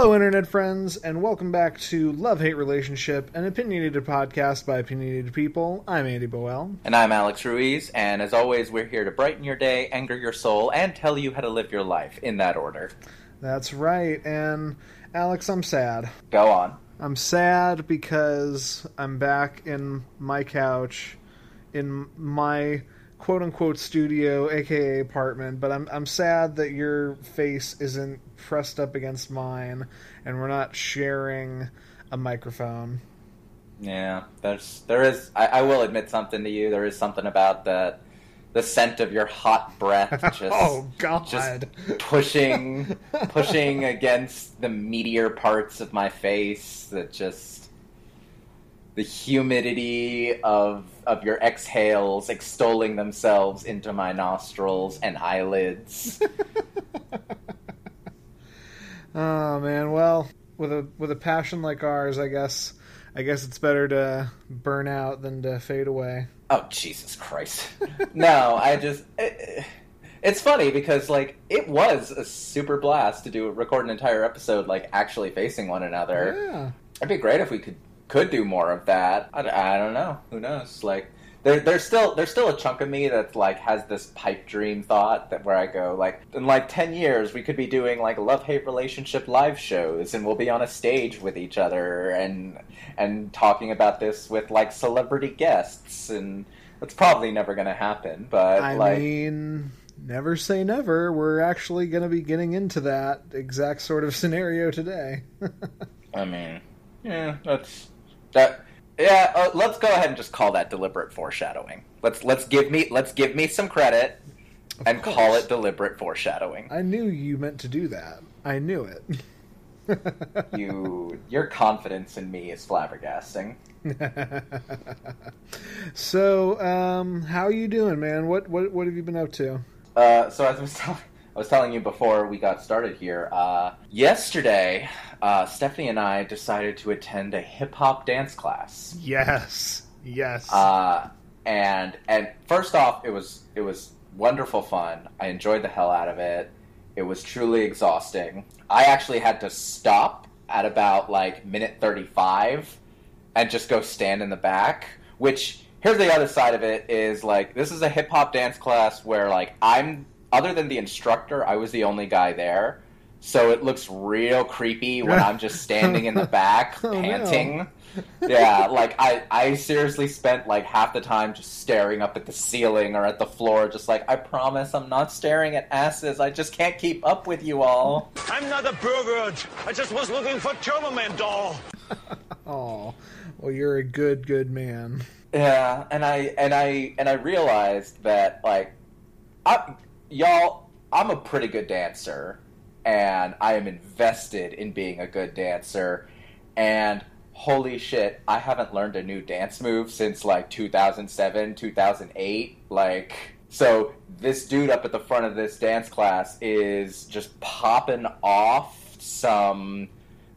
Hello, Internet friends, and welcome back to Love Hate Relationship, an opinionated podcast by opinionated people. I'm Andy Boel. And I'm Alex Ruiz, and as always, we're here to brighten your day, anger your soul, and tell you how to live your life in that order. That's right, and Alex, I'm sad. Go on. I'm sad because I'm back in my couch, in my quote unquote studio, aka apartment, but I'm I'm sad that your face isn't pressed up against mine and we're not sharing a microphone. Yeah, there's there is I, I will admit something to you. There is something about the the scent of your hot breath just oh god just pushing pushing against the meatier parts of my face that just the humidity of of your exhales extolling themselves into my nostrils and eyelids. oh man, well, with a with a passion like ours, I guess I guess it's better to burn out than to fade away. Oh Jesus Christ! no, I just. It, it's funny because like it was a super blast to do record an entire episode like actually facing one another. Yeah. It'd be great if we could could do more of that. I, I don't know. Who knows? Like there, there's still there's still a chunk of me that like has this pipe dream thought that where I go like in like ten years we could be doing like love hate relationship live shows and we'll be on a stage with each other and and talking about this with like celebrity guests and it's probably never going to happen. But I like, mean, never say never. We're actually going to be getting into that exact sort of scenario today. I mean, yeah, that's that. Yeah, uh, let's go ahead and just call that deliberate foreshadowing. Let's let's give me let's give me some credit and course. call it deliberate foreshadowing. I knew you meant to do that. I knew it. you your confidence in me is flabbergasting. so, um, how are you doing, man? What what what have you been up to? Uh, so as I was, tell- I was telling you before we got started here, uh, yesterday uh, Stephanie and I decided to attend a hip hop dance class. Yes, yes. Uh, and and first off, it was it was wonderful fun. I enjoyed the hell out of it. It was truly exhausting. I actually had to stop at about like minute 35 and just go stand in the back, which here's the other side of it is like this is a hip hop dance class where like I'm other than the instructor, I was the only guy there. So it looks real creepy when I'm just standing in the back Oh, no. panting. yeah, like I, I seriously spent like half the time just staring up at the ceiling or at the floor, just like I promise I'm not staring at asses. I just can't keep up with you all. I'm not a pervert. I just was looking for Turbo Man doll. Oh, well, you're a good, good man. Yeah, and I and I and I realized that like, I, y'all, I'm a pretty good dancer, and I am invested in being a good dancer, and holy shit, I haven't learned a new dance move since like 2007, 2008, like. So this dude up at the front of this dance class is just popping off some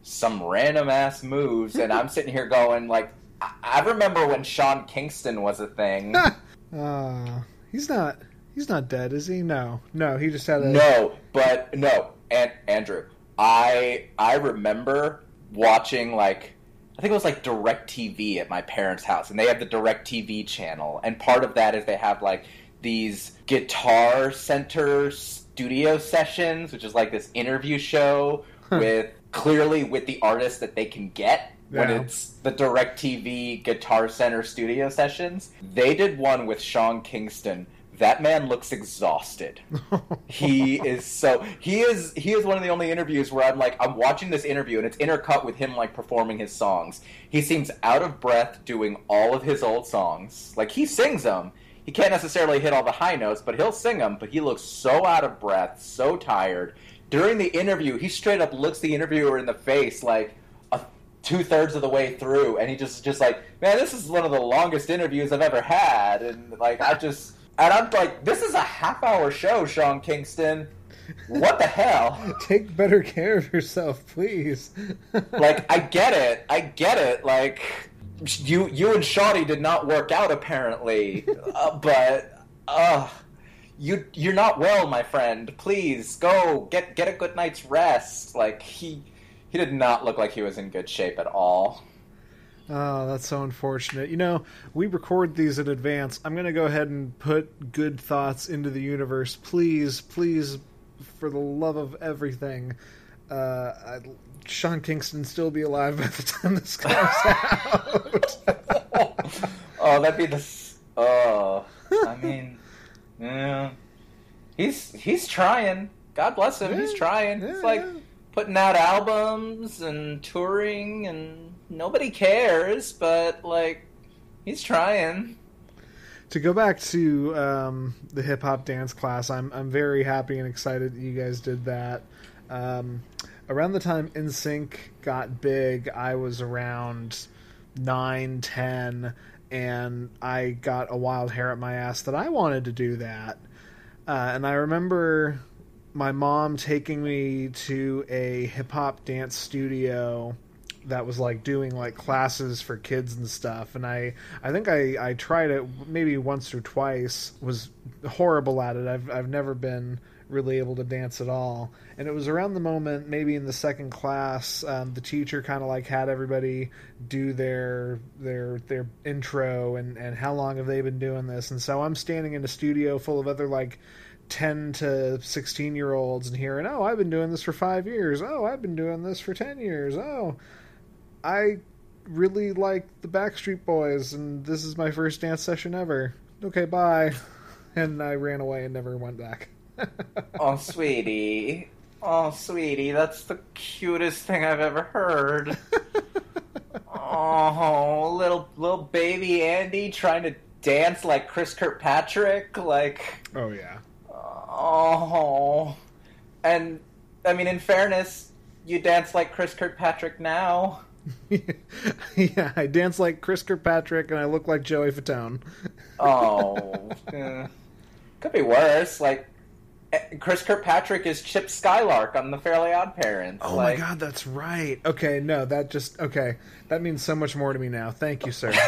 some random ass moves, and I'm sitting here going like, I, I remember when Sean Kingston was a thing. Uh, he's not. He's not dead, is he? No, no. He just had a. no, but no, and Andrew, I I remember watching like I think it was like DirecTV at my parents' house, and they have the DirecTV channel, and part of that is they have like these Guitar Center studio sessions, which is like this interview show with clearly with the artist that they can get when Yeah. it's the DirecTV Guitar Center studio sessions. They did one with Sean Kingston. That man looks exhausted he is so he is he is one of the only interviews where I'm like I'm watching this interview and it's intercut with him like performing his songs. He seems out of breath doing all of his old songs. Like he sings them. He can't necessarily hit all the high notes, but he'll sing them. But he looks so out of breath, so tired. During the interview, he straight up looks the interviewer in the face like two thirds of the way through, and he just just like, man, this is one of the longest interviews I've ever had, and like I just. And I'm like, this is a half hour show, Sean Kingston. What the hell? Take better care of yourself, please. Like, I get it. I get it. Like, you you and Shawty did not work out apparently, uh, but uh, you you're not well, my friend. Please go get get a good night's rest. Like he He did not look like he was in good shape at all. Oh, that's so unfortunate. You know, we record these in advance. I'm going to go ahead and put good thoughts into the universe. Please, please, for the love of everything, uh, I, Sean Kingston still be alive by the time this comes out. oh, that'd be the. Oh, I mean, yeah, he's he's trying. God bless him. he's trying. yeah, it's like yeah. putting out albums and touring, and nobody cares. But like, he's trying. to go back to um, the hip hop dance class, I'm I'm very happy and excited that you guys did that. Um, around the time NSYNC got big, I was around nine, ten, and I got a wild hair at my ass that I wanted to do that. Uh, and I remember my mom taking me to a hip hop dance studio that was like doing like classes for kids and stuff and i i think i i tried it maybe once or twice was horrible at it i've i've never been really able to dance at all and it was around the moment maybe in the second class um, the teacher kind of like had everybody do their their their intro and and how long have they been doing this and so i'm standing in a studio full of other like 10 to 16 year olds and hearing, oh, I've been doing this for five years. Oh, I've been doing this for 10 years. Oh, I really like the Backstreet Boys and this is my first dance session ever. Okay, bye. And I ran away and never went back. Oh, sweetie. Oh, sweetie, that's the cutest thing I've ever heard. oh, little little baby Andy trying to dance like Chris Kirkpatrick, like oh, yeah. oh. And I mean, in fairness, you dance like Chris Kirkpatrick now. yeah, I dance like Chris Kirkpatrick and I look like Joey Fatone. Oh, eh. could be worse. Like eh, Chris Kirkpatrick is Chip Skylark on the Fairly Odd Parents. Oh like, my god, that's right. Okay, no, that just okay. That means so much more to me now. Thank you, sir.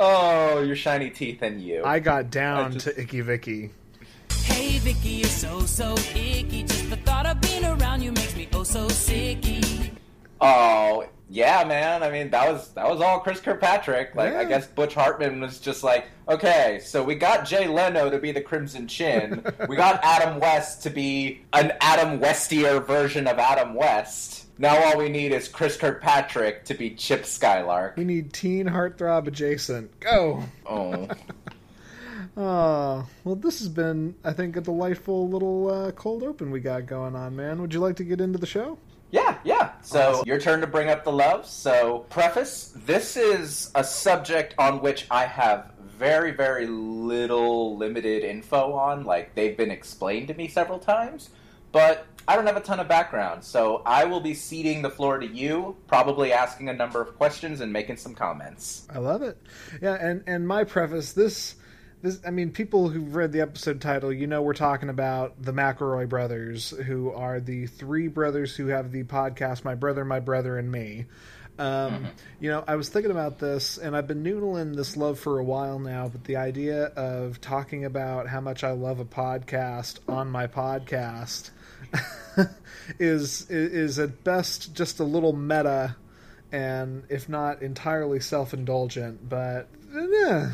Oh, your shiny teeth and you. I got down I just- to Icky Vicky. Hey Vicky, you're so so icky. Just the thought of being around you makes me oh so sicky. Oh, yeah, man. I mean, that was that was all Chris Kirkpatrick. Like, I guess Butch Hartman was just like, okay, so we got Jay Leno to be the Crimson Chin. we got Adam West to be an Adam Westier version of Adam West. Now all we need is Chris Kirkpatrick to be Chip Skylark. We need teen heartthrob adjacent. Go. Oh, Oh, well, this has been, I think, a delightful little uh, cold open we got going on, man. Would you like to get into the show? Yeah, yeah. So your turn to bring up the love. So preface: This is a subject on which I have very, very little limited info on. Like they've been explained to me several times, but I don't have a ton of background. So I will be ceding the floor to you, probably asking a number of questions and making some comments. I love it. Yeah, and and my preface this this I mean people who've read the episode title, you know we're talking about the McElroy brothers who are the three brothers who have the podcast My Brother, My Brother and Me. Um, You know, I was thinking about this, and I've been noodling this love for a while now. But the idea of talking about how much I love a podcast on my podcast is is at best just a little meta, and if not entirely self indulgent. But eh,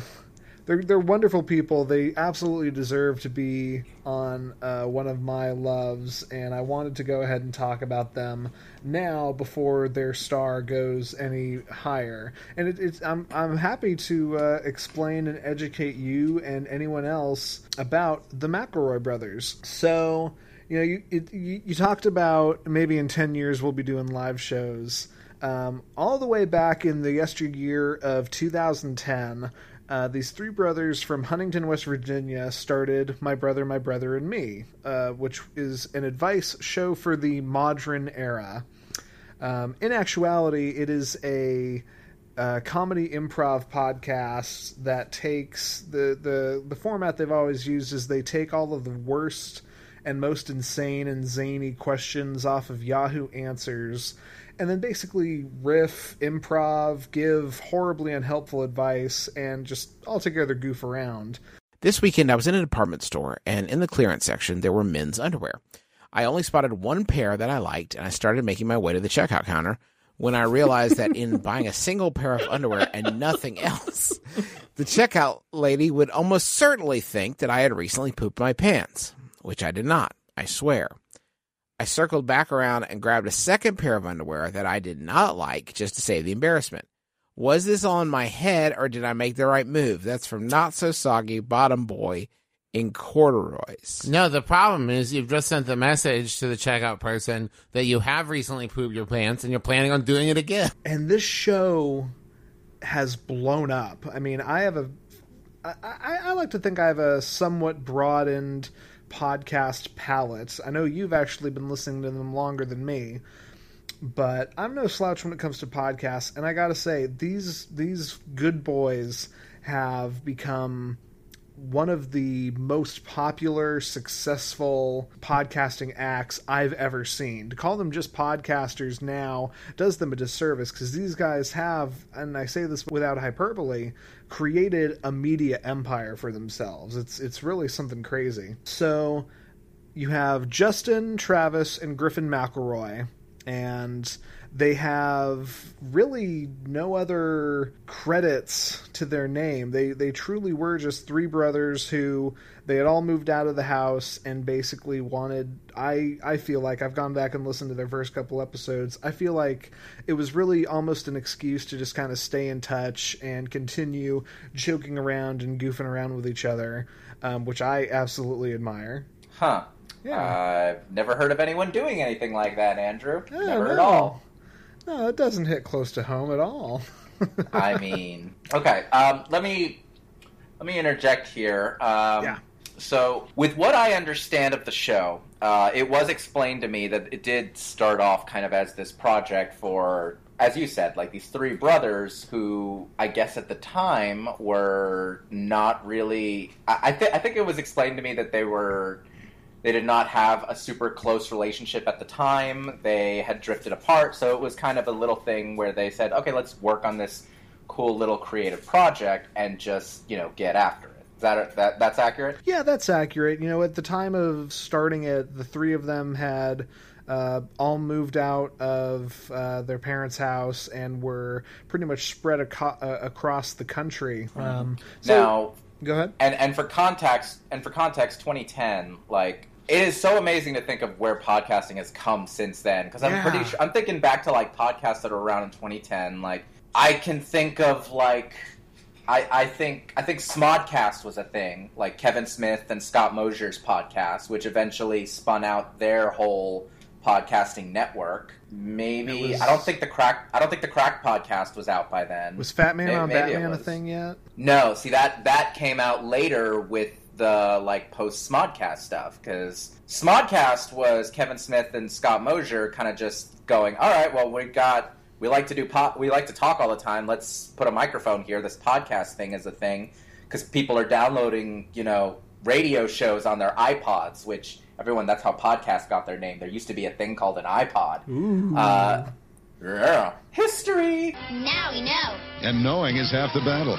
they're they're wonderful people. They absolutely deserve to be on uh, one of my loves, and I wanted to go ahead and talk about them now before their star goes any higher. And it, it's I'm I'm happy to uh, explain and educate you and anyone else about the McElroy brothers. So you know you it, you, you talked about maybe in ten years we'll be doing live shows. Um, all the way back in the yesteryear of 2010, uh, these three brothers from Huntington, West Virginia, started My Brother, My Brother, and Me, uh, which is an advice show for the modern era. Um, in actuality, it is a uh, comedy improv podcast that takes the, the the format they've always used is they take all of the worst and most insane and zany questions off of Yahoo Answers, and then basically riff, improv, give horribly unhelpful advice, and just altogether goof around. This weekend, I was in a department store, and in the clearance section, there were men's underwear. I only spotted one pair that I liked, and I started making my way to the checkout counter when I realized that in buying a single pair of underwear and nothing else, the checkout lady would almost certainly think that I had recently pooped my pants, which I did not, I swear. I circled back around and grabbed a second pair of underwear that I did not like just to save the embarrassment. Was this all in my head or did I make the right move? That's from Not So Soggy Bottom Boy in corduroys. No, the problem is you've just sent the message to the checkout person that you have recently pooped your pants and you're planning on doing it again. and this show has blown up. I mean, I have a, I, I, I like to think I have a somewhat broadened podcast palette. I know you've actually been listening to them longer than me, but I'm no slouch when it comes to podcasts. And I gotta say, these these good boys have become one of the most popular, successful podcasting acts I've ever seen. To call them just podcasters now does them a disservice because these guys have, and I say this without hyperbole, created a media empire for themselves. It's it's really something crazy. So you have Justin, Travis, and Griffin McElroy, and they have really no other credits to their name. They they truly were just three brothers who they had all moved out of the house and basically wanted I I feel like I've gone back and listened to their first couple episodes. I feel like it was really almost an excuse to just kind of stay in touch and continue joking around and goofing around with each other, um, which I absolutely admire. Huh. Yeah. I've never heard of anyone doing anything like that, Andrew. Yeah, never no. at all. No, it doesn't hit close to home at all. I mean, okay. Um, let me let me interject here. Um, Yeah. So, with what I understand of the show, uh, it was explained to me that it did start off kind of as this project for, as you said, like these three brothers who, I guess at the time, were not really. I, I, th- I think it was explained to me that they were they did not have a super close relationship at the time. They had drifted apart, so it was kind of a little thing where they said, "Okay, let's work on this cool little creative project and just, you know, get after it." Is that that that's accurate? Yeah, that's accurate. You know, at the time of starting it, the three of them had uh, all moved out of uh, their parents' house and were pretty much spread aco- uh, across the country. Um, so, now, go ahead. and and for context, and for context, 2010, like it is so amazing to think of where podcasting has come since then. Because I'm Yeah. pretty sure I'm thinking back to like podcasts that are around in 2010. Like I can think of like. I, I think I think Smodcast was a thing, like Kevin Smith and Scott Mosier's podcast, which eventually spun out their whole podcasting network. Maybe was- I don't think the crack I don't think the crack podcast was out by then. Was Fat Man May- on maybe Batman a thing yet? No, see that that came out later with the like post Smodcast stuff because Smodcast was Kevin Smith and Scott Mosier kind of just going, all right, well we got we like to do pop, we like to talk all the time. Let's put a microphone here. This podcast thing is a thing because people are downloading, you know, radio shows on their iPods, which everyone that's how podcasts got their name. There used to be a thing called an iPod. Ooh. Uh, yeah. history. Now we know. And knowing is half the battle.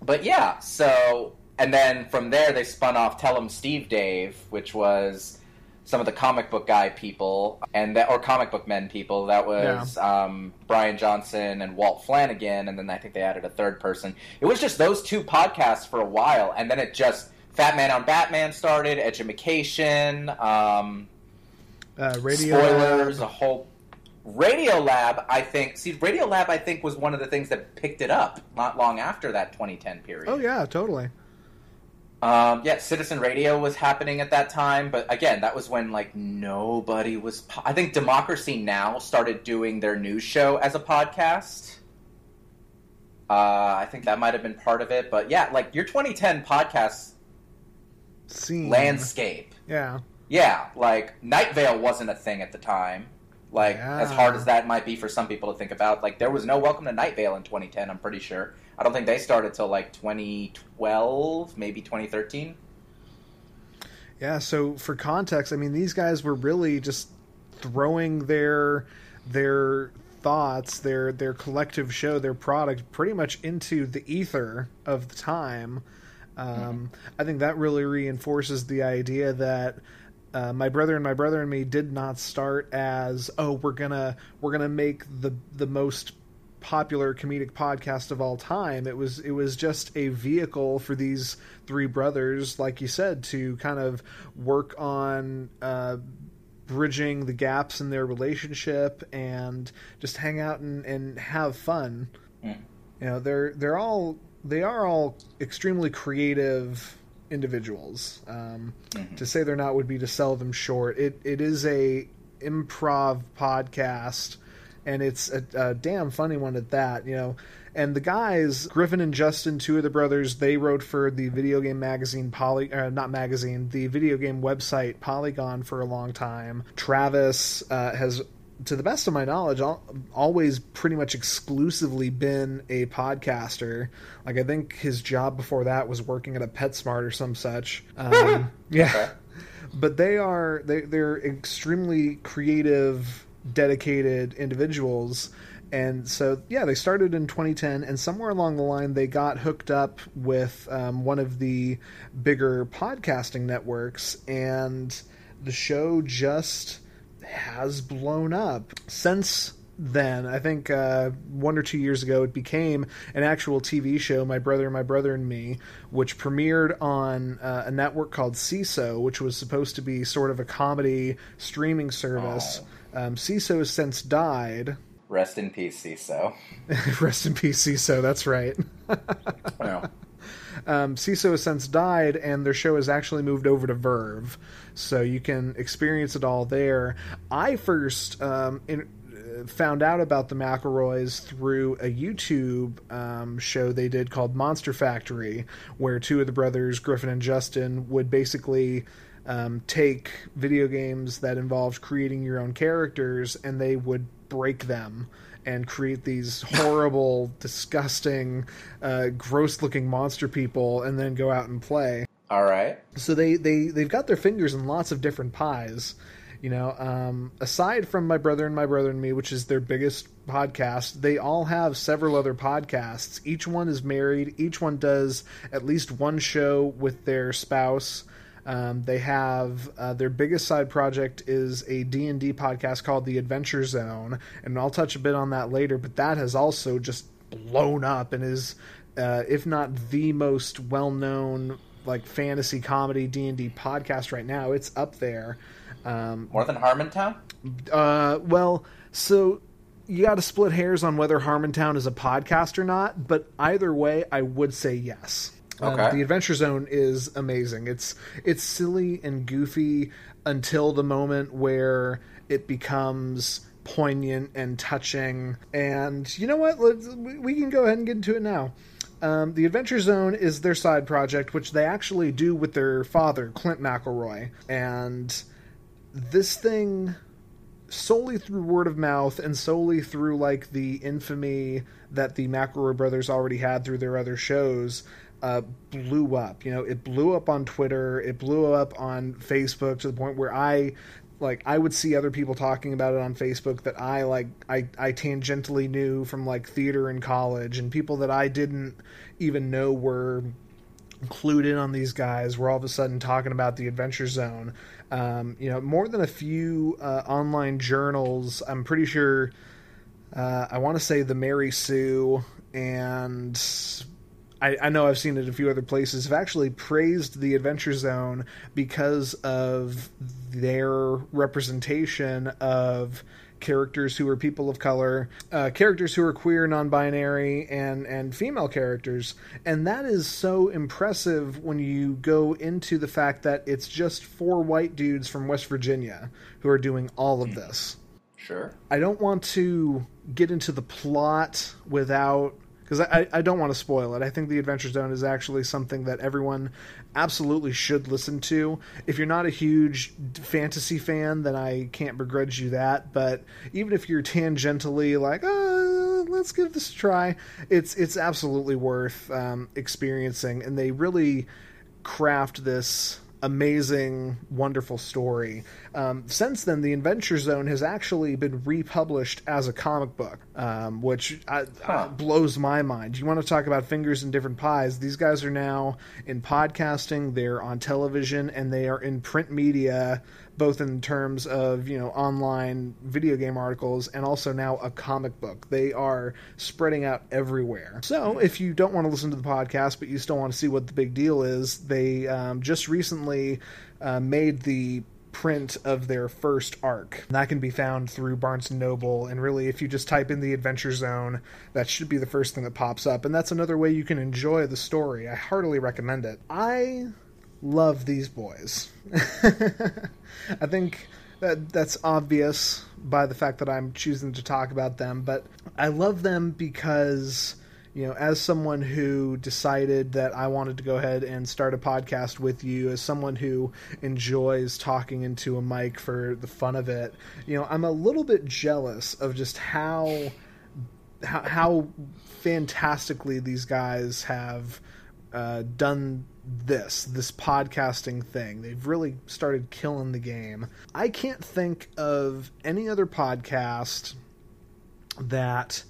But yeah, so and then from there they spun off Tell 'em Steve Dave, which was some of the comic book guy people and that or comic book men people. That was um, Bryan Johnson and Walt Flanagan, and then I think they added a third person. It was just those two podcasts for a while, and then it just Fat Man on Batman started, Education, um, Uh, radio spoilers, Lab. a whole Radio Lab. I think see Radio Lab. I think was one of the things that picked it up not long after that 2010 period. Oh yeah, totally. Um, yeah, Citizen Radio was happening at that time, but again, that was when like nobody was. Po- I think Democracy Now started doing their news show as a podcast. Uh, I think that might have been part of it, but yeah, like your 2010 podcast Scene. landscape. Yeah. Yeah, like Night Vale wasn't a thing at the time. Like as hard as that might be for some people to think about, like there was no Welcome to Night Vale in 2010. I'm pretty sure. I don't think they started till like 2012, maybe 2013. Yeah, so for context, I mean these guys were really just throwing their their thoughts, their their collective show, their product, pretty much into the ether of the time. Um, I think that really reinforces the idea that uh, my brother and my brother and me did not start as oh we're gonna we're gonna make the the most popular comedic podcast of all time. It was it was just a vehicle for these three brothers, like you said, to kind of work on uh, bridging the gaps in their relationship and just hang out and, and have fun. You know, they're they're all they are all extremely creative individuals. Um, To say they're not would be to sell them short. It it is a improv podcast, and it's a, a damn funny one at that. You know, and the guys Griffin and Justin, two of the brothers, they wrote for the video game magazine Poly, uh, not magazine, the video game website Polygon for a long time. Travis uh, has. To the best of my knowledge, always pretty much exclusively been a podcaster. Like I think his job before that was working at a PetSmart or some such. Um, yeah, but they are they they're extremely creative dedicated individuals. And so yeah they started in 2010 and somewhere along the line they got hooked up with um, one of the bigger podcasting networks and the show just has blown up since then. I think uh, one or two years ago it became an actual tv show my brother my brother and me which premiered on uh, a network called Seeso, which was supposed to be sort of a comedy streaming service um, Seeso has since died Rest in peace, Seeso. rest in peace Seeso that's right Yeah. um, Seeso has since died, and their show has actually moved over to VRV, so you can experience it all there. I first um, in, uh, found out about the McElroys through a YouTube um, show they did called Monster Factory, where two of the brothers, Griffin and Justin, would basically. Um, take video games that involved creating your own characters and they would break them and create these horrible, disgusting, uh, gross-looking monster people, and then go out and play. All right. So they they they've got their fingers in lots of different pies. You know, um, aside from my brother and my brother and me, which is their biggest podcast, they all have several other podcasts. Each one is married. Each one does at least one show with their spouse. Um, they have uh, their biggest side project is a D&D podcast called The Adventure Zone, and I'll touch a bit on that later, but that has also just blown up and is uh, if not the most well-known like fantasy comedy D&D podcast right now. It's up there. Um, More than Harmontown? uh, well, so you got to split hairs on whether Harmontown is a podcast or not, but either way, I would say yes. Um, the Adventure Zone is amazing. It's it's silly and goofy until the moment where it becomes poignant and touching. And you know what? Let's, we we can go ahead and get into it now. Um, the Adventure Zone is their side project, which they actually do with their father, Clint McElroy, and this thing solely through word of mouth and solely through like the infamy that the McElroy brothers already had through their other shows uh, blew up. You know, it blew up on Twitter, it blew up on Facebook to the point where I like I would see other people talking about it on Facebook that I like I, I tangentially knew from like theater in college and people that I didn't even know were clued in on these guys were all of a sudden talking about the Adventure Zone. Um, you know, more than a few uh, online journals. I'm pretty sure. Uh, I want to say the Mary Sue and I, I know I've seen it a few other places. Have actually praised the Adventure Zone because of their representation of characters who are people of color, uh, characters who are queer, non-binary, and and female characters, and that is so impressive when you go into the fact that it's just four white dudes from West Virginia who are doing all of this. Sure. I don't want to get into the plot without because I, I don't want to spoil it. I think the Adventure Zone is actually something that everyone absolutely should listen to. If you're not a huge fantasy fan, then I can't begrudge you that. But even if you're tangentially like, oh, let's give this a try, it's it's absolutely worth um, experiencing. And they really craft this amazing, wonderful story. Um, since then, the Adventure Zone has actually been republished as a comic book, um, which I, I, blows my mind. You want to talk about fingers in different pies? These guys are now in podcasting, they're on television, and they are in print media both in terms of you know online video game articles and also now a comic book. They are spreading out everywhere. So if you don't want to listen to the podcast but you still want to see what the big deal is, they um, just recently uh, made the print of their first arc. And that can be found through Barnes and Noble. And really, if you just type in the Adventure Zone, that should be the first thing that pops up. And that's another way you can enjoy the story. I heartily recommend it. I love these boys. I think that that's obvious by the fact that I'm choosing to talk about them, but I love them because you know, as someone who decided that I wanted to go ahead and start a podcast with you, as someone who enjoys talking into a mic for the fun of it, you know, I'm a little bit jealous of just how how, how fantastically these guys have uh, done this this podcasting thing they've really started killing the game i can't think of any other podcast that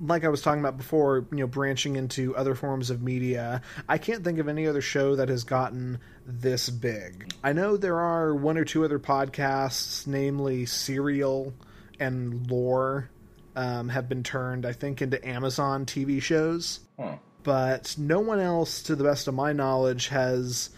like I was talking about before, you know, branching into other forms of media, I can't think of any other show that has gotten this big. I know there are one or two other podcasts, namely Serial and Lore, um, have been turned, I think, into Amazon TV shows. Hmm. But no one else, to the best of my knowledge, has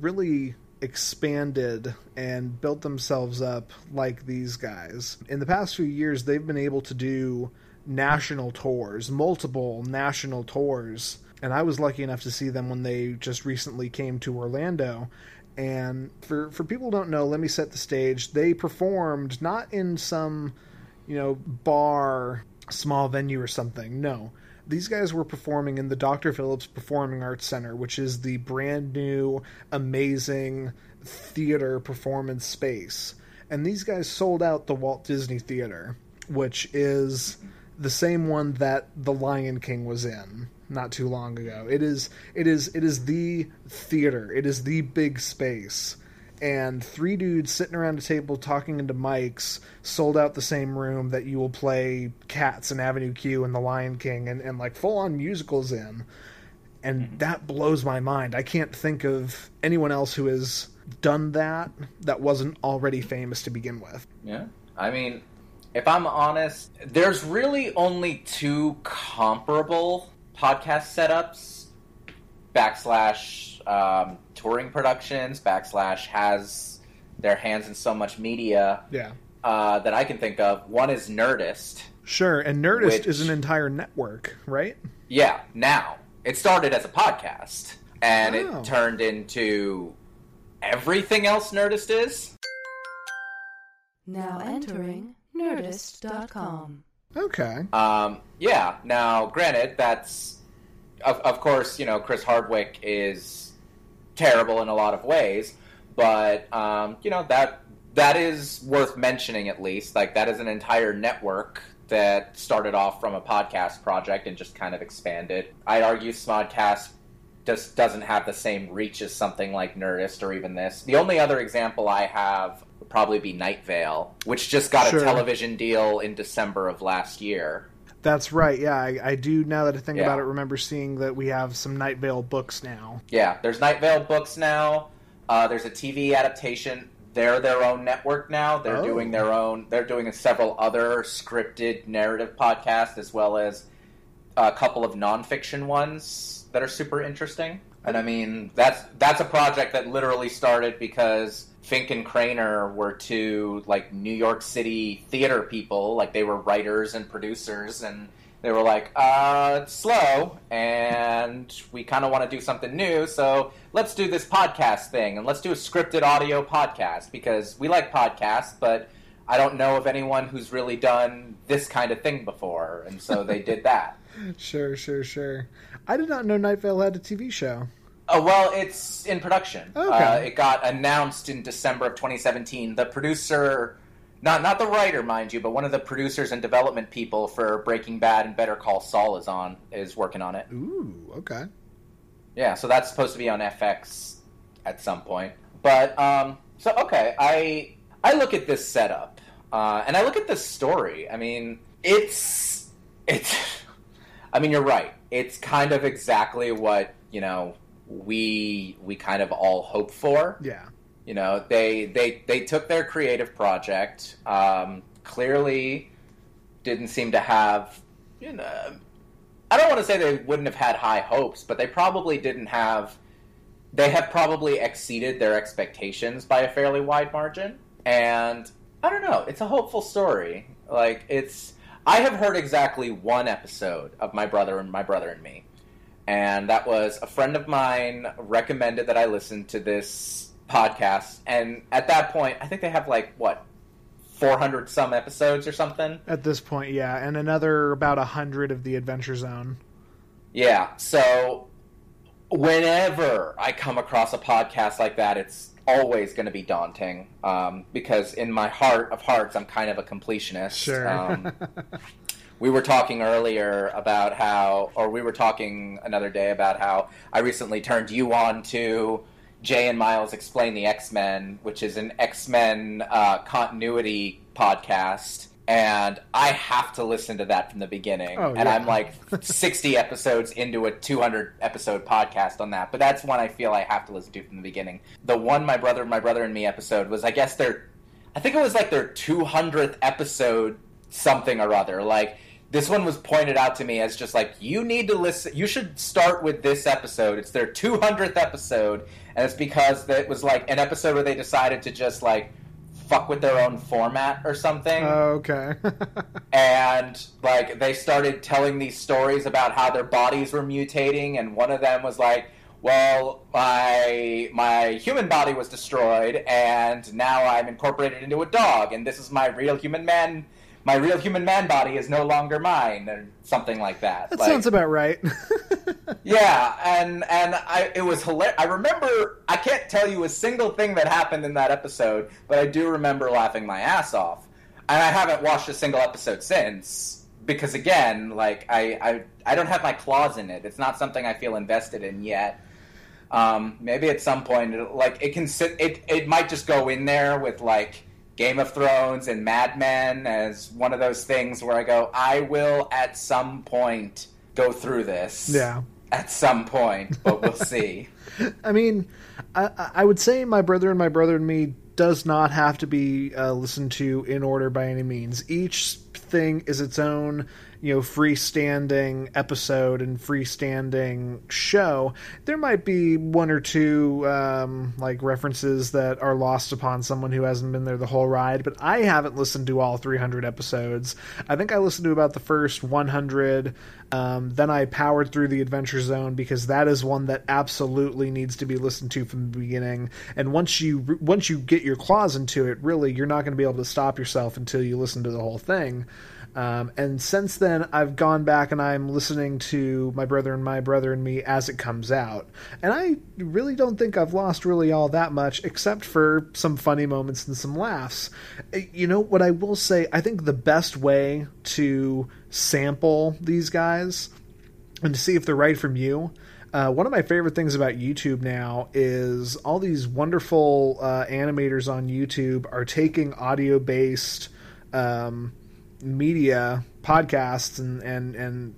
really expanded and built themselves up like these guys. In the past few years, they've been able to do national tours, multiple national tours. And I was lucky enough to see them when they just recently came to Orlando. And for for people who don't know, let me set the stage. They performed not in some, you know, bar, small venue or something. No. These guys were performing in the Dr. Phillips Performing Arts Center, which is the brand new, amazing theater performance space. And these guys sold out the Walt Disney Theater, which is the same one that The Lion King was in not too long ago. It is it is it is the theater. It is the big space. And three dudes sitting around a table talking into mics sold out the same room that you will play Cats and Avenue Q and The Lion King and, and like full on musicals in. And mm-hmm. that blows my mind. I can't think of anyone else who has done that that wasn't already famous to begin with. Yeah. I mean, if I'm honest, there's really only two comparable podcast setups backslash um, touring productions backslash has their hands in so much media Yeah. uh, that I can think of. One is Nerdist. Sure, and Nerdist Which- is an entire network, right? Yeah, now it started as a podcast and Oh. it turned into everything else Nerdist is. Now entering Nerdist.com. Okay. Um, yeah. Now, granted, that's of, of course, you know, Chris Hardwick is terrible in a lot of ways, but um, you know that that is worth mentioning at least. Like that is an entire network that started off from a podcast project and just kind of expanded. I'd argue Smodcast just doesn't have the same reach as something like Nerdist or even this. The only other example I have would probably be Night Vale, which just got Sure. a television deal in December of last year. That's right. Yeah, I, I do. Now that I think Yeah. about it, remember seeing that we have some Night Vale books now. Yeah, there's Night Vale books now. Uh, there's a TV adaptation. They're their own network now. They're Oh. doing their own. They're doing several other scripted narrative podcasts as well as a couple of nonfiction ones that are super interesting. And I mean, that's that's a project that literally started because Fink and Cranor were two like New York City theater people. Like they were writers and producers, and they were like, uh, slow, and we kind of want to do something new, so let's do this podcast thing, and let's do a scripted audio podcast because we like podcasts, but I don't know of anyone who's really done this kind of thing before, and so they did that. Sure, sure, sure. I did not know Night Vale had a TV show. Oh well, it's in production. Okay. Uh, it got announced in December of 2017. The producer, not not the writer, mind you, but one of the producers and development people for Breaking Bad and Better Call Saul is on is working on it. Ooh, okay. Yeah, so that's supposed to be on FX at some point. But um, so okay, I I look at this setup uh, and I look at this story. I mean, it's it's. I mean, you're right. It's kind of exactly what you know we we kind of all hope for. Yeah. You know, they they they took their creative project. Um, clearly, didn't seem to have. You know, I don't want to say they wouldn't have had high hopes, but they probably didn't have. They have probably exceeded their expectations by a fairly wide margin, and I don't know. It's a hopeful story. Like it's. I have heard exactly one episode of My Brother and My Brother and Me, and that was a friend of mine recommended that I listen to this podcast, and at that point, I think they have like what. 400 some episodes or something. At this point, yeah, and another about a hundred of the Adventure Zone. Yeah. So whenever I come across a podcast like that, it's always going to be daunting um, because in my heart of hearts, I'm kind of a completionist. Sure. Um, we were talking earlier about how, or we were talking another day about how I recently turned you on to Jay and Miles Explain the X Men, which is an X Men uh, continuity podcast. And I have to listen to that from the beginning. Oh, and yeah. I'm like 60 episodes into a 200 episode podcast on that. But that's one I feel I have to listen to from the beginning. The one My Brother, My Brother and Me episode was, I guess, their, I think it was like their 200th episode something or other. Like, this one was pointed out to me as just like you need to listen you should start with this episode it's their 200th episode and it's because it was like an episode where they decided to just like fuck with their own format or something Oh, okay. and like they started telling these stories about how their bodies were mutating and one of them was like well my my human body was destroyed and now i'm incorporated into a dog and this is my real human man my real human man body is no longer mine or something like that that Like, sounds about right. yeah, and and I it was hilarious. I remember I can't tell you a single thing that happened in that episode, but I do remember laughing my ass off. And I haven't watched a single episode since because again, like I I, I don't have my claws in it. It's not something I feel invested in yet. Um, maybe at some point, like it can sit. It it might just go in there with like Game of Thrones and Mad Men as one of those things where I go, I will at some point go through this yeah. at some point, but we'll see. I mean, I, I would say my brother and my brother and me does not have to be uh, listened to in order by any means. Each thing is its own, you know, freestanding episode and freestanding show. There might be one or two um, like references that are lost upon someone who hasn't been there the whole ride, but I haven't listened to all 300 episodes. I think I listened to about the first 100. Um, then I powered through the Adventure Zone because that is one that absolutely needs to be listened to from the beginning. And once you once you get your claws into it, really, you're not going to be able to stop yourself until you listen to the whole thing. Um, and since then, I've gone back and I'm listening to My Brother and My Brother and Me as it comes out. And I really don't think I've lost really all that much, except for some funny moments and some laughs. Uh, You know, what I will say, I think the best way to sample these guys and to see if they're right from you. Uh, one of my favorite things about YouTube now is all these wonderful uh, animators on YouTube are taking audio based um, media podcasts and and and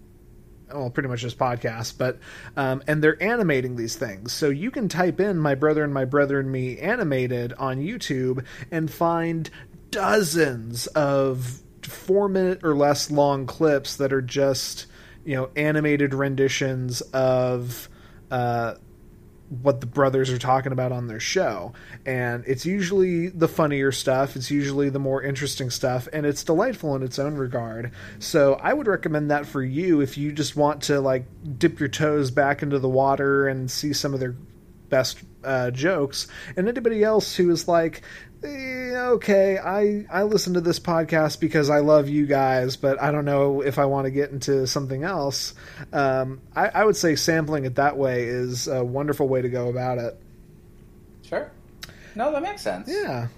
well, pretty much just podcasts, but um, and they're animating these things. So you can type in "my brother and my brother and me" animated on YouTube and find dozens of four minute or less long clips that are just you know animated renditions of uh, what the brothers are talking about on their show. And it's usually the funnier stuff, it's usually the more interesting stuff, and it's delightful in its own regard. So I would recommend that for you if you just want to like dip your toes back into the water and see some of their best uh, jokes. And anybody else who is like, okay, I I listen to this podcast because I love you guys, but I don't know if I want to get into something else. Um, I, I would say sampling it that way is a wonderful way to go about it. Sure. No, that makes sense. Yeah.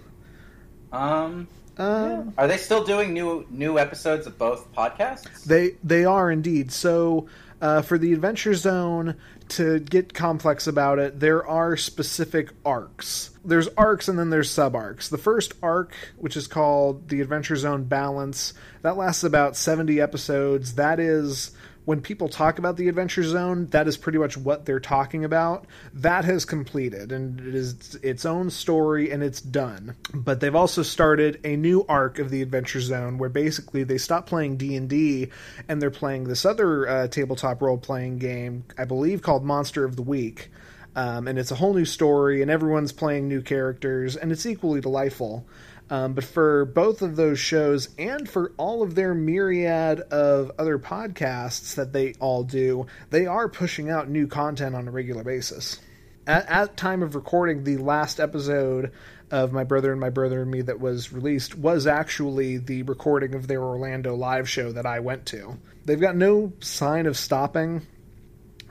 Um, Um, Are they still doing new new episodes of both podcasts? They they are indeed. So uh, for the Adventure Zone, to get complex about it, there are specific arcs. There's arcs and then there's sub arcs. The first arc, which is called the Adventure Zone Balance, that lasts about 70 episodes. That is when people talk about the Adventure Zone, that is pretty much what they're talking about. That has completed and it is its own story and it's done. But they've also started a new arc of the Adventure Zone where basically they stop playing D&D and they're playing this other uh, tabletop role-playing game, I believe called Monster of the Week. Um, and it's a whole new story and everyone's playing new characters and it's equally delightful. Um, but for both of those shows and for all of their myriad of other podcasts that they all do, they are pushing out new content on a regular basis. At, at time of recording, the last episode of My Brother and My Brother and Me that was released was actually the recording of their Orlando live show that I went to. They've got no sign of stopping.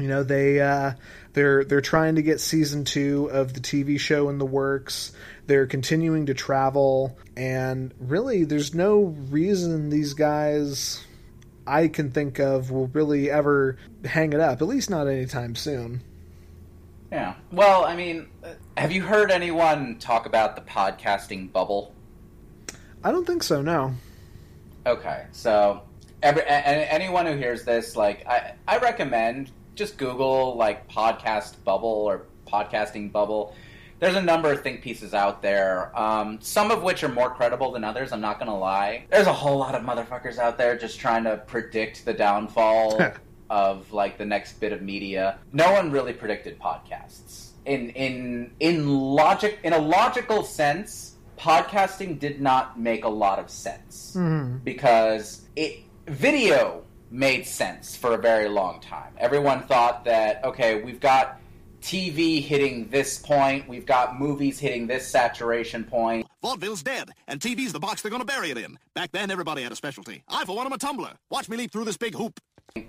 You know, they uh, they're they're trying to get season two of the TV show in the works. They're continuing to travel, and really, there's no reason these guys I can think of will really ever hang it up. At least not anytime soon. Yeah. Well, I mean, have you heard anyone talk about the podcasting bubble? I don't think so. No. Okay, so every, anyone who hears this, like, I, I recommend just Google like podcast bubble or podcasting bubble. There's a number of think pieces out there, um, some of which are more credible than others. I'm not gonna lie. There's a whole lot of motherfuckers out there just trying to predict the downfall of like the next bit of media. No one really predicted podcasts. In in in logic in a logical sense, podcasting did not make a lot of sense because it video made sense for a very long time. Everyone thought that okay, we've got TV hitting this point, we've got movies hitting this saturation point. Vaudeville's dead, and TV's the box they're gonna bury it in. Back then, everybody had a specialty. I, for one, am a tumbler. Watch me leap through this big hoop.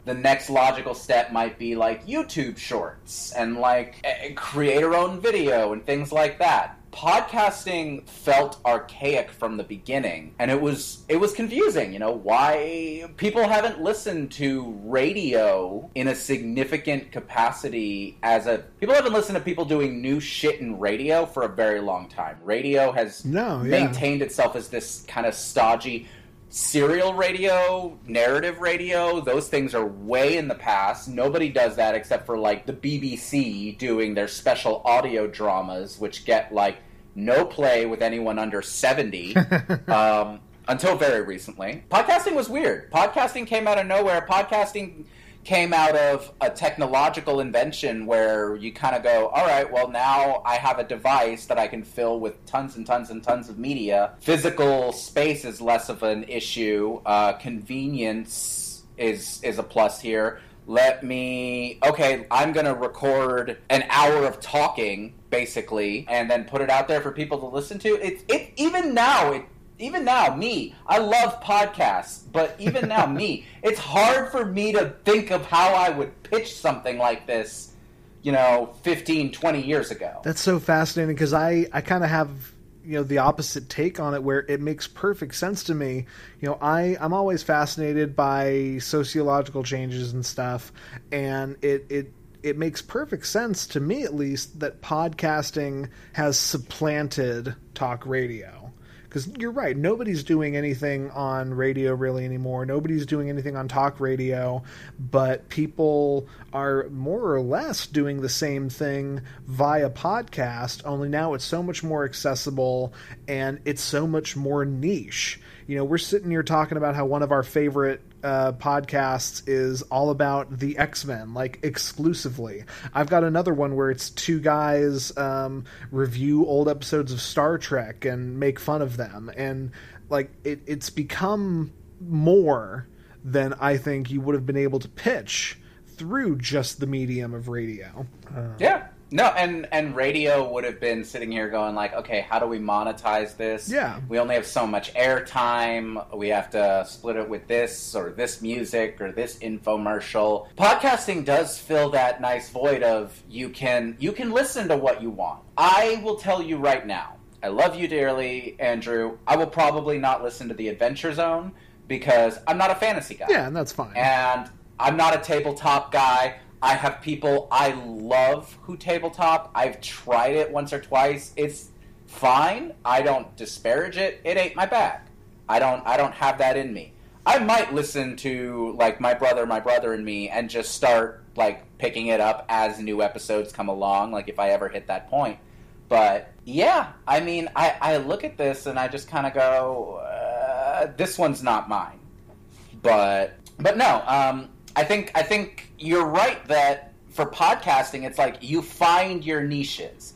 The next logical step might be like YouTube shorts and like eh, create our own video and things like that. Podcasting felt archaic from the beginning and it was it was confusing, you know, why people haven't listened to radio in a significant capacity as a people haven't listened to people doing new shit in radio for a very long time. Radio has No, yeah. maintained itself as this kind of stodgy serial radio, narrative radio, those things are way in the past. Nobody does that except for like the BBC doing their special audio dramas, which get like no play with anyone under 70 um, until very recently. Podcasting was weird. Podcasting came out of nowhere. Podcasting came out of a technological invention where you kind of go, all right, well, now I have a device that I can fill with tons and tons and tons of media. Physical space is less of an issue. Uh, convenience is is a plus here. Let me okay, I'm going to record an hour of talking basically and then put it out there for people to listen to. It's it even now it even now, me, I love podcasts, but even now, me, it's hard for me to think of how I would pitch something like this, you know, 15, 20 years ago. That's so fascinating because I, I kind of have you know the opposite take on it where it makes perfect sense to me you know i i'm always fascinated by sociological changes and stuff and it it it makes perfect sense to me at least that podcasting has supplanted talk radio because you're right nobody's doing anything on radio really anymore. Nobody's doing anything on talk radio but people are more or less doing the same thing via podcast only now it's so much more accessible and it's so much more niche. You know we're sitting here talking about how one of our favorite uh, podcasts is all about the X Men, like exclusively. I've got another one where it's two guys um, review old episodes of Star Trek and make fun of them, and like it, it's become more than I think you would have been able to pitch through just the medium of radio. Yeah. No, and and radio would have been sitting here going like, okay, how do we monetize this? Yeah. We only have so much airtime. We have to split it with this or this music or this infomercial. Podcasting does fill that nice void of you can you can listen to what you want. I will tell you right now, I love you dearly, Andrew. I will probably not listen to the Adventure Zone because I'm not a fantasy guy. Yeah, and that's fine. And I'm not a tabletop guy. I have people I love who tabletop. I've tried it once or twice. It's fine. I don't disparage it. It ain't my bag. I don't I don't have that in me. I might listen to like my brother, my brother and me and just start like picking it up as new episodes come along, like if I ever hit that point. But yeah, I mean, I, I look at this and I just kind of go, uh, this one's not mine. But but no, um, I think I think you're right that for podcasting, it's like you find your niches.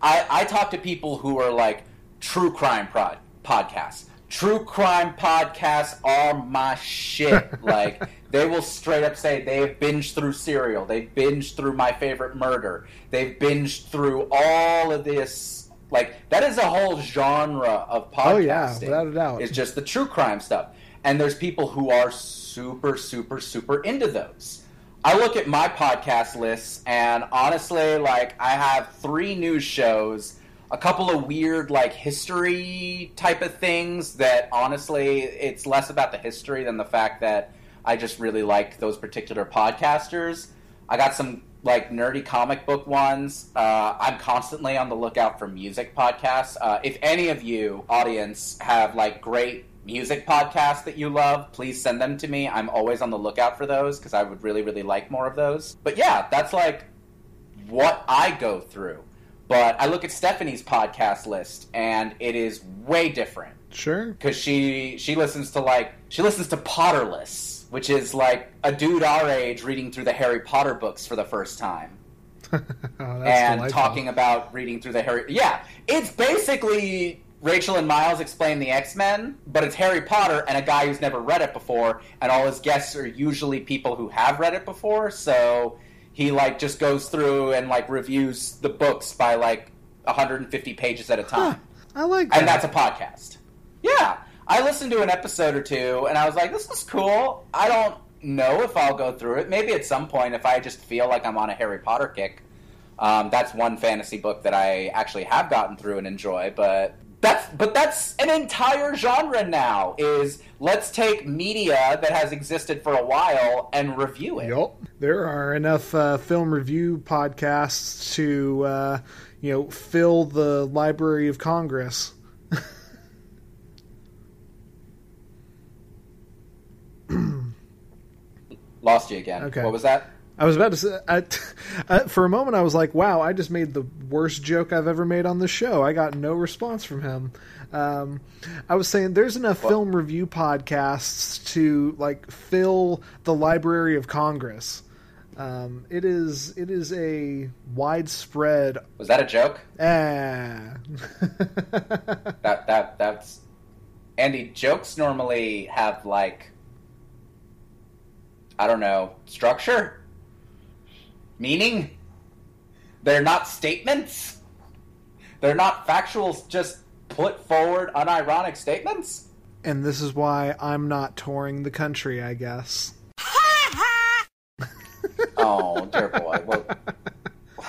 I, I talk to people who are like true crime prod, podcasts. True crime podcasts are my shit. like they will straight up say they've binged through Serial, they've binged through My Favorite Murder, they've binged through all of this. Like that is a whole genre of podcasting. Oh, yeah, without a doubt. It's just the true crime stuff, and there's people who are super, super, super into those. I look at my podcast lists, and honestly, like I have three news shows, a couple of weird like history type of things that honestly, it's less about the history than the fact that I just really like those particular podcasters. I got some like nerdy comic book ones. Uh, I'm constantly on the lookout for music podcasts. Uh, if any of you audience have like great music podcasts that you love, please send them to me. I'm always on the lookout for those because I would really, really like more of those. But yeah, that's like what I go through. But I look at Stephanie's podcast list and it is way different Sure. because she she listens to like she listens to Potterless, which is like a dude our age reading through the Harry Potter books for the first time Oh, that's and delightful. talking about reading through the Harry. Yeah, it's basically Rachel and Miles explain the X Men, but it's Harry Potter and a guy who's never read it before, and all his guests are usually people who have read it before. So he like just goes through and like reviews the books by like 150 pages at a time, I like that. and that's a podcast. Yeah, I listened to an episode or two, and I was like, "This is cool." I don't know if I'll go through it. Maybe at some point, if I just feel like I'm on a Harry Potter kick. Um, that's one fantasy book that I actually have gotten through and enjoy, but that's but that's an entire genre now. Is let's take media that has existed for a while and review it. Yup. There are enough uh, film review podcasts to, uh, you know, fill the Library of Congress. Lost you again. Okay. What was that? I was about to say, I, I, for a moment, I was like, wow, I just made the worst joke I've ever made on the show. I got no response from him. Um, I was saying there's enough film review podcasts to, like, fill the Library of Congress. Um, it is it is a widespread Was that a joke? ah That that that's Andy. Jokes normally have like I don't know structure, meaning. They're not statements. They're not factual. Just put forward unironic statements. and this is why I'm not touring the country, I guess. Ha ha Oh dear boy. Well,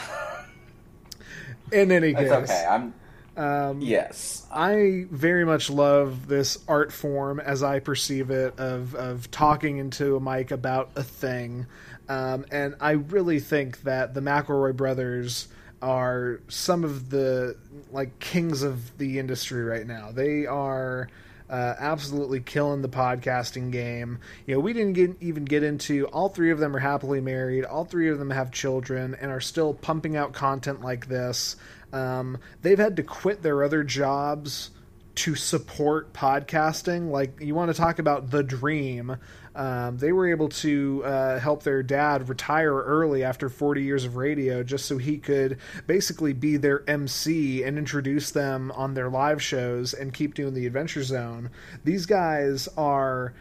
In any case, it's okay. I'm. Um, yes. I very much love this art form as I perceive it of of talking into a mic about a thing, um, and I really think that the McElroy brothers are some of the like kings of the industry right now. They are. Uh, absolutely killing the podcasting game. You know, we didn't get, even get into all three of them are happily married. All three of them have children and are still pumping out content like this. Um, they've had to quit their other jobs to support podcasting. Like, you want to talk about the dream. Um, they were able to uh, help their dad retire early after 40 years of radio just so he could basically be their MC and introduce them on their live shows and keep doing the Adventure Zone. These guys are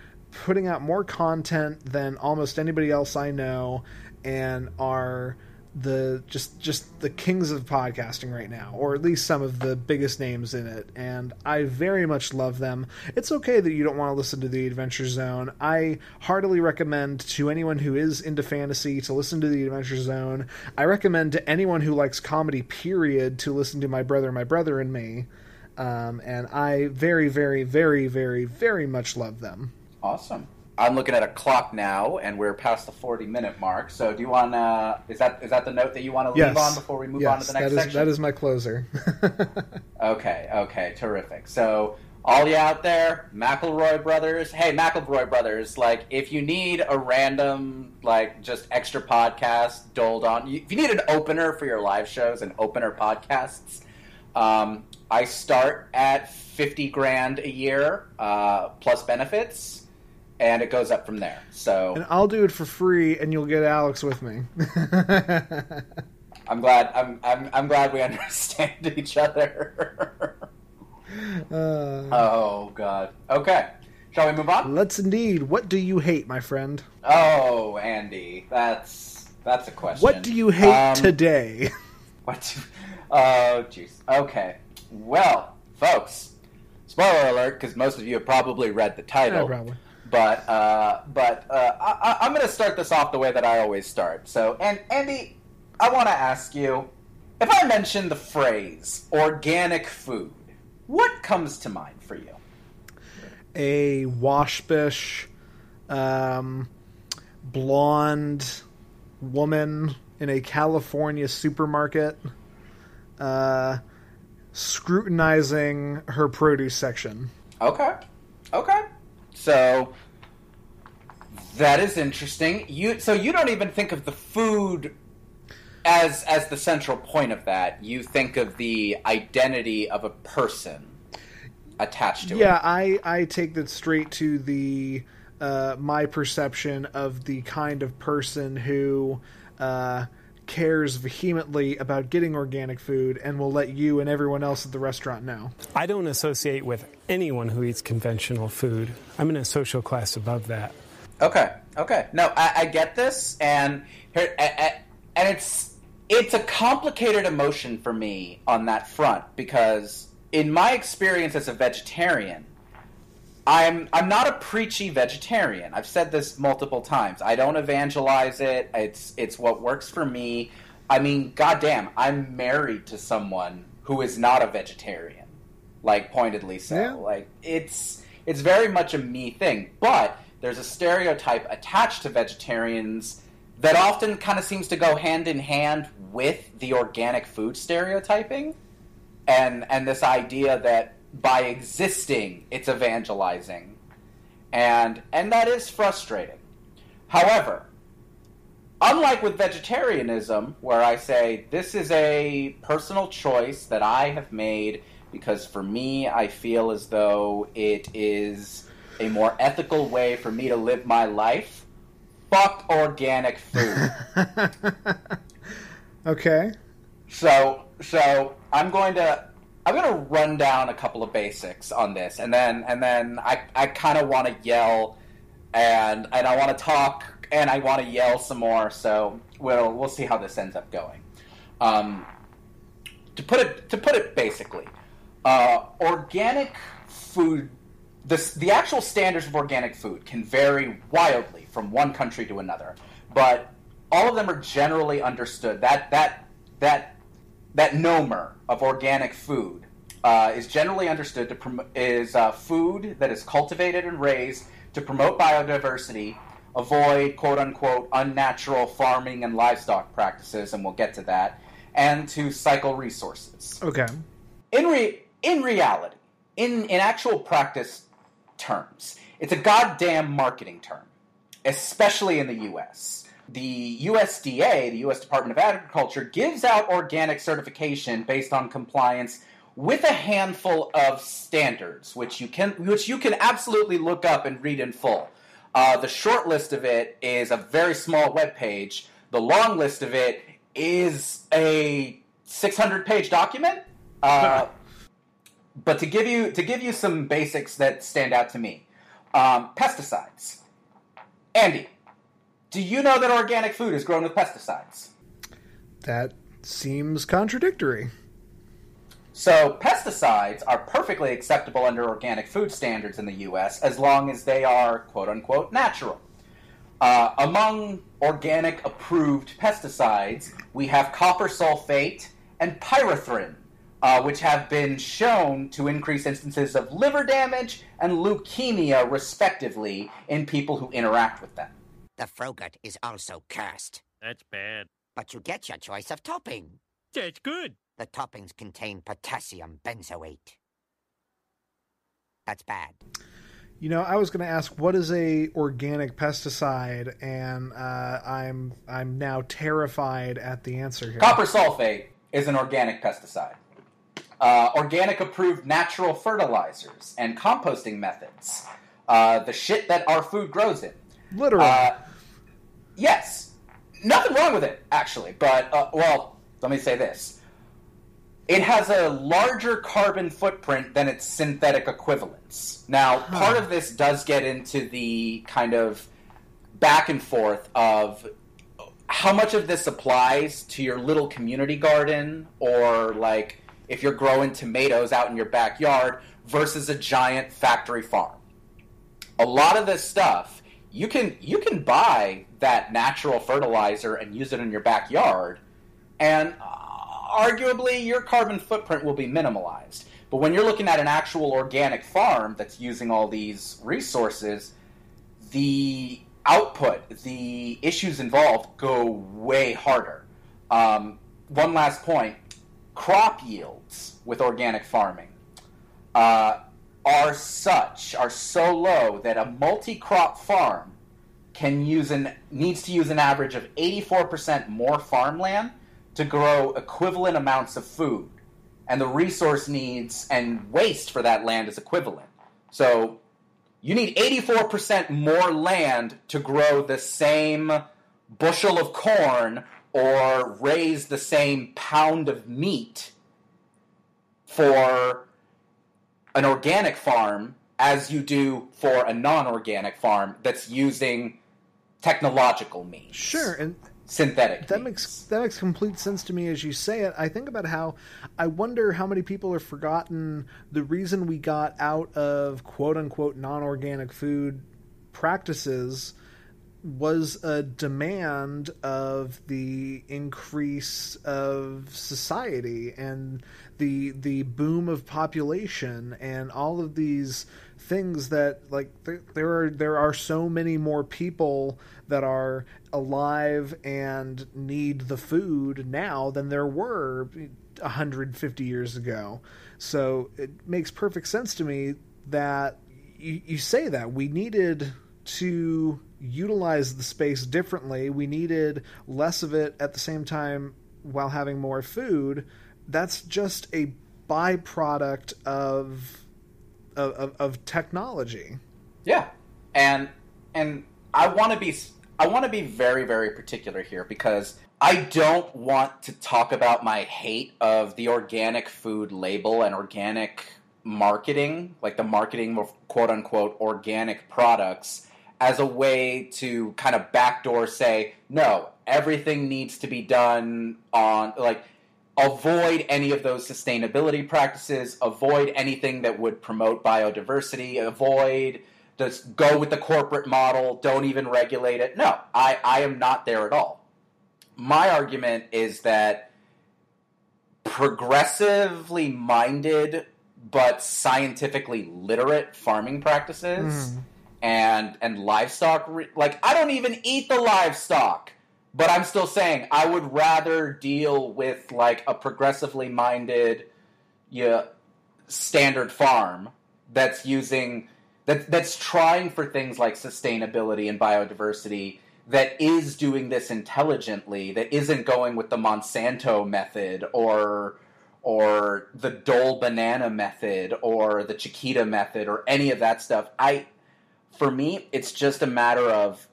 putting out more content than almost anybody else I know and are the just just the kings of podcasting right now or at least some of the biggest names in it and I very much love them. It's okay that you don't want to listen to the Adventure Zone. I heartily recommend to anyone who is into fantasy to listen to the Adventure Zone. I recommend to anyone who likes comedy period to listen to My Brother My Brother and Me. um, and I very, very, very, very, very much love them. Awesome. I'm looking at a clock now, and we're past the 40 minute mark. So, do you want to? Is that is that the note that you want to Yes. leave on before we move yes, on to the next that is section? that is my closer. Okay, okay, terrific. So, all you out there, McElroy brothers, hey, McElroy brothers, like, if you need a random, like, just extra podcast doled on, if you need an opener for your live shows and opener podcasts, um, I start at 50 grand a year uh, plus benefits, and it goes up from there. So, and I'll do it for free, and you'll get Alex with me. I'm glad, I'm, I'm, I'm glad we understand each other. Uh, oh, God. Okay. Shall we move on? let's indeed. What do you hate, my friend? Oh, Andy, that's that's a question. What do you hate Um, today? What? do- Oh, jeez. Okay. Well, folks, spoiler alert, because most of you have probably read the title. Yeah. But uh, but uh, I, I- I'm going to start this off the way that I always start. So, and Andy, I want to ask you, if I mention the phrase organic food, what comes to mind for you? a waspish, um, blonde woman in a California supermarket, uh, scrutinizing her produce section. Okay. Okay. So that is interesting. You so you don't even think of the food as as the central point of that. You think of the identity of a person attached to Yeah, it. I I take that straight to the uh, my perception of the kind of person who uh, cares vehemently about getting organic food and will let you and everyone else at the restaurant know. I don't associate with anyone who eats conventional food. I'm in a social class above that. Okay. Okay. No, I, I get this, and here, a- a- and it's it's a complicated emotion for me on that front because in my experience as a vegetarian, I'm I'm not a preachy vegetarian. I've said this multiple times. I don't evangelize it. It's it's what works for me. I mean, goddamn, I'm married to someone who is not a vegetarian. Like pointedly so. Yeah. Like it's it's very much a me thing. But there's a stereotype attached to vegetarians that often kind of seems to go hand in hand with the organic food stereotyping and and this idea that by existing it's evangelizing. And and that is frustrating. However unlike with vegetarianism where i say this is a personal choice that i have made because for me i feel as though it is a more ethical way for me to live my life fuck organic food. Okay. So, so I'm going to I'm to run down a couple of basics on this, and then and then I I kind of want to yell, and and I want to talk, and I want to yell some more. So we'll we'll see how this ends up going. Um, to put it to put it basically, uh, organic food. The, the actual standards of organic food can vary wildly from one country to another, but all of them are generally understood. That that that that nomer of organic food uh, is generally understood to prom- is uh, food that is cultivated and raised to promote biodiversity, avoid quote unquote unnatural farming and livestock practices, and we'll get to that, and to cycle resources Okay. in re- in reality, in in actual practice terms, it's a goddamn marketing term, especially in the U.S. The USDA, the U.S. Department of Agriculture, gives out organic certification based on compliance with a handful of standards, which you can which you can absolutely look up and read in full. Uh, the short list of it is a very small web page. The long list of it is a 600 page document. Uh, but to give you to give you some basics that stand out to me, um, pesticides. Andy, do you know that organic food is grown with pesticides? That seems contradictory. So, pesticides are perfectly acceptable under organic food standards in the U.S. as long as they are quote unquote natural. Uh, among organic approved pesticides, we have copper sulfate and pyrethrin, uh, which have been shown to increase instances of liver damage and leukemia, respectively, in people who interact with them. The Frogurt is also cursed. That's bad. But you get your choice of topping. That's good. The toppings contain potassium benzoate. That's bad. You know, I was going to ask what is a organic pesticide, and uh, I'm I'm now terrified at the answer here. Copper sulfate is an organic pesticide. Uh, organic approved natural fertilizers and composting methods. Uh, the shit that our food grows in. Literally. Uh, yes. Nothing wrong with it, actually. But, uh, well, let me say this. It has a larger carbon footprint than its synthetic equivalents. Now, part of this does get into the kind of back and forth of how much of this applies to your little community garden or like if you're growing tomatoes out in your backyard versus a giant factory farm. A lot of this stuff you can you can buy that natural fertilizer and use it in your backyard and uh, arguably your carbon footprint will be minimalized. But when you're looking at an actual organic farm that's using all these resources, the output, the issues involved go way harder. Um, one last point crop yields with organic farming uh, are such, are so low that a multi crop farm can use an needs to use an average of 84% more farmland to grow equivalent amounts of food. And the resource needs and waste for that land is equivalent. So you need 84% more land to grow the same bushel of corn or raise the same pound of meat for an organic farm as you do for a non-organic farm that's using technological means. Sure, and synthetic. That makes that makes complete sense to me as you say it. I think about how I wonder how many people have forgotten the reason we got out of quote unquote non-organic food practices was a demand of the increase of society and the the boom of population and all of these things that like there, there are there are so many more people that are alive and need the food now than there were 150 years ago. So it makes perfect sense to me that you, you say that we needed to utilize the space differently. We needed less of it at the same time while having more food. That's just a byproduct of of, of technology. Yeah, and and I want to be I want to be very very particular here because I don't want to talk about my hate of the organic food label and organic marketing, like the marketing of quote unquote organic products as a way to kind of backdoor say, no, everything needs to be done on, like, avoid any of those sustainability practices, avoid anything that would promote biodiversity, avoid, just go with the corporate model, don't even regulate it. No, I, I am not there at all. My argument is that progressively minded but scientifically literate farming practices. Mm and and livestock re- like I don't even eat the livestock but I'm still saying I would rather deal with like a progressively minded yeah standard farm that's using that that's trying for things like sustainability and biodiversity that is doing this intelligently that isn't going with the Monsanto method or or the Dole banana method or the Chiquita method or any of that stuff. I for me, it's just a matter of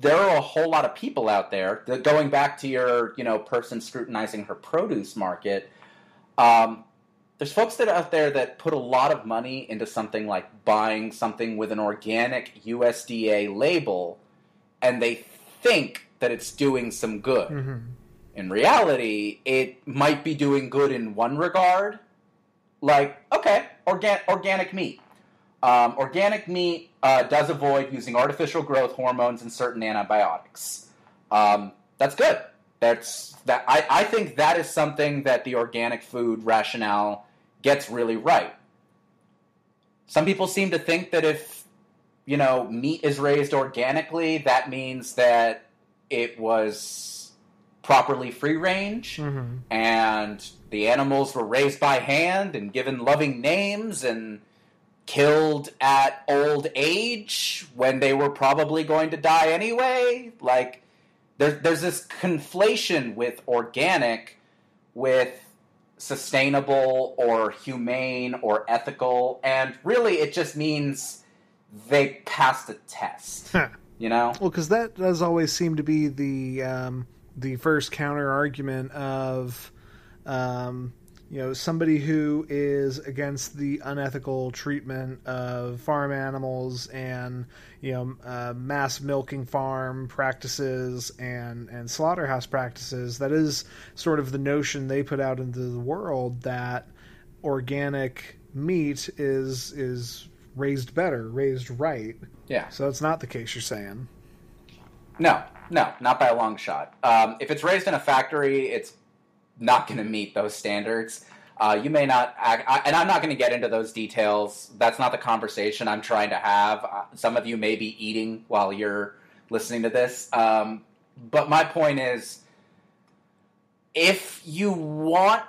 there are a whole lot of people out there that going back to your you know person scrutinizing her produce market. Um, there's folks that are out there that put a lot of money into something like buying something with an organic USDA label, and they think that it's doing some good. Mm-hmm. In reality, it might be doing good in one regard, like okay, organ- organic meat. Um, organic meat uh, does avoid using artificial growth hormones and certain antibiotics. Um, that's good. That's that. I, I think that is something that the organic food rationale gets really right. Some people seem to think that if you know meat is raised organically, that means that it was properly free range Mm-hmm. and the animals were raised by hand and given loving names and killed at old age when they were probably going to die anyway. Like, there, there's this conflation with organic with sustainable or humane or ethical, and really it just means they passed a test. You know? Well, because that does always seem to be the um, the first counter argument of, um, you know, somebody who is against the unethical treatment of farm animals and you know uh, mass milking farm practices and and slaughterhouse practices. That is sort of the notion they put out into the world that organic meat is is raised better, raised right. Yeah. So it's not the case you're saying. No, no, not by a long shot. Um, if it's raised in a factory, it's not going to meet those standards. Uh, you may not, act, I, and I'm not going to get into those details. That's not the conversation I'm trying to have. Uh, some of you may be eating while you're listening to this. Um, but my point is if you want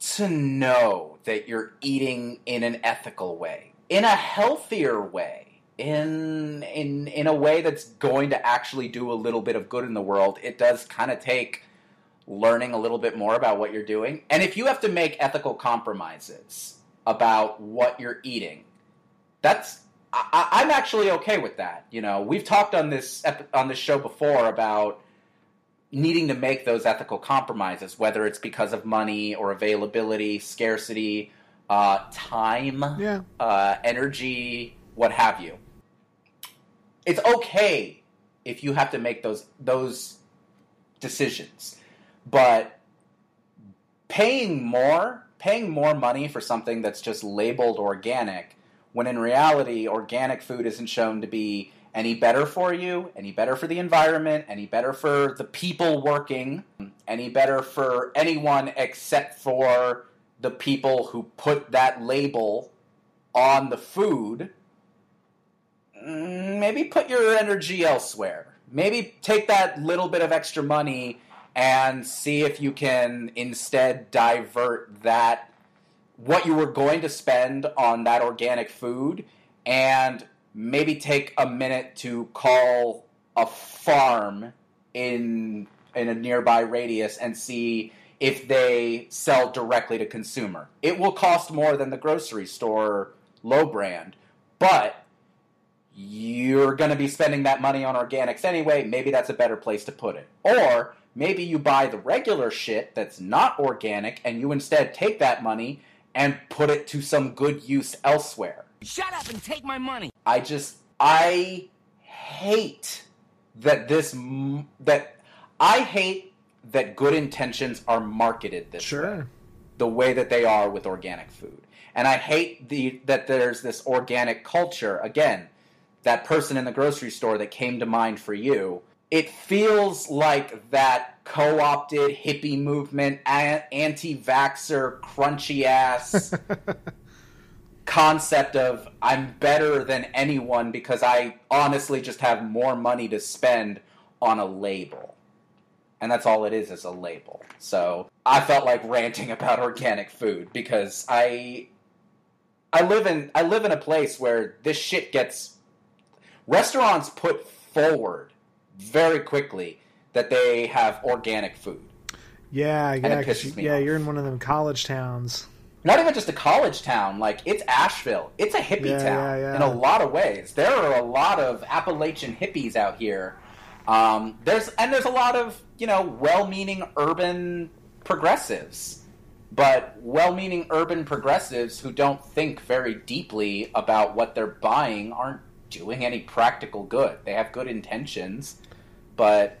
to know that you're eating in an ethical way, in a healthier way, in in in a way that's going to actually do a little bit of good in the world, it does kind of take learning a little bit more about what you're doing. And if you have to make ethical compromises about what you're eating, that's I, I'm actually okay with that. You know, we've talked on this ep- on this show before about needing to make those ethical compromises, whether it's because of money or availability, scarcity, uh, time, Yeah. uh, energy, what have you. It's okay if you have to make those those decisions, but paying more, paying more money for something that's just labeled organic, when in reality, organic food isn't shown to be any better for you, any better for the environment, any better for the people working, any better for anyone except for the people who put that label on the food, maybe put your energy elsewhere. Maybe take that little bit of extra money and see if you can instead divert that what you were going to spend on that organic food and maybe take a minute to call a farm in in a nearby radius and see if they sell directly to consumer. It will cost more than the grocery store low brand, but you're going to be spending that money on organics anyway. Maybe that's a better place to put it. Or maybe you buy the regular shit that's not organic and you instead take that money and put it to some good use elsewhere. Shut up and take my money. I just I hate that this that I hate that good intentions are marketed this way. The way that they are with organic food. And I hate the that there's this organic culture again. That person in the grocery store that came to mind for you. It feels like that co-opted hippie movement, anti-vaxer, crunchy ass concept of I'm better than anyone because I honestly just have more money to spend on a label. And that's all it is is a label. So I felt like ranting about organic food because I I live in I live in a place where this shit gets restaurants put forward very quickly that they have organic food. Yeah, yeah, 'cause pisses you- me yeah. off. You're in one of them college towns. not even just a college town like it's asheville it's a hippie Yeah, town yeah, yeah. in a lot of ways there are a lot of appalachian hippies out here um, there's and there's a lot of you know well-meaning urban progressives but well-meaning urban progressives who don't think very deeply about what they're buying aren't doing any practical good they have good intentions but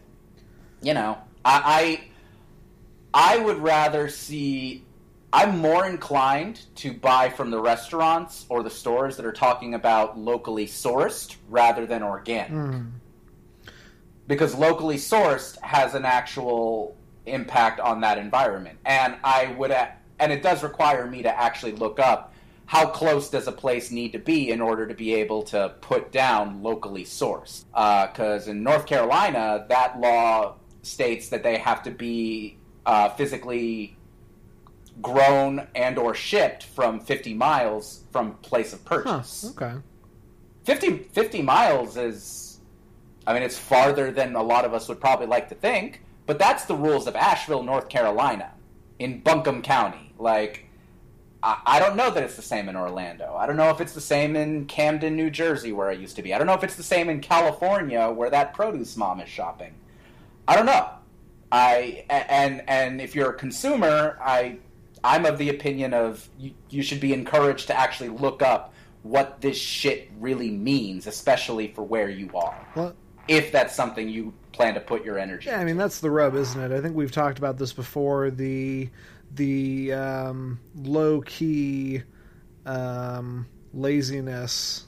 you know i i, I would rather see I'm more inclined to buy from the restaurants or the stores that are talking about locally sourced rather than organic. Hmm. Because locally sourced has an actual impact on that environment. And I would, and it does require me to actually look up how close does a place need to be in order to be able to put down locally sourced. Because in North Carolina, that law states that they have to be uh, physically grown and or shipped from 50 miles from place of Huh, purchase. okay. 50, 50 miles is, I mean, it's farther than a lot of us would probably like to think, but that's the rules of Asheville, North Carolina, in Buncombe County. Like, I, I don't know that it's the same in Orlando. I don't know if it's the same in Camden, New Jersey, where I used to be. I don't know if it's the same in California, where that produce mom is shopping. I don't know. I and and if you're a consumer, I I'm of the opinion of you, you should be encouraged to actually look up what this shit really means, especially for where you are. Well, If that's something you plan to put your energy. Yeah, I mean that's the rub, isn't it? I think we've talked about this before. The the um, low key um, laziness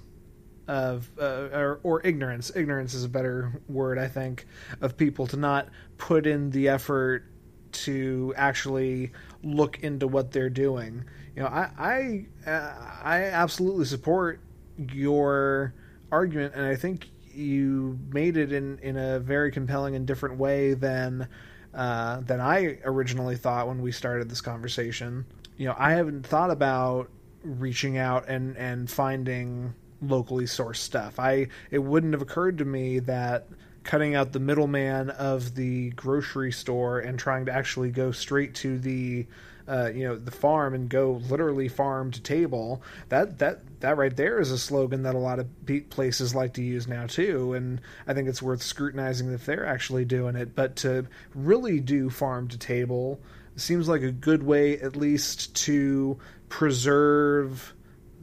of uh, or, or ignorance. Ignorance is a better word, I think, of people to not put in the effort to actually look into what they're doing. You know, I I uh, I absolutely support your argument, and I think you made it in in a very compelling and different way than uh, than I originally thought when we started this conversation. You know, I haven't thought about reaching out and and finding locally sourced stuff. I it wouldn't have occurred to me that cutting out the middleman of the grocery store and trying to actually go straight to the uh, you know the farm and go literally farm to table that that that right there is a slogan that a lot of places like to use now too and i think it's worth scrutinizing if they're actually doing it but to really do farm to table seems like a good way at least to preserve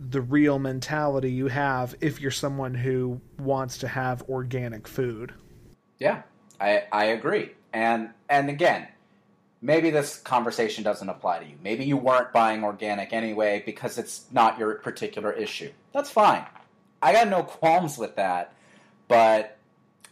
the real mentality you have if you're someone who wants to have organic food Yeah, I I agree. And and again, maybe this conversation doesn't apply to you. Maybe you weren't buying organic anyway because it's not your particular issue. That's fine. I got no qualms with that. But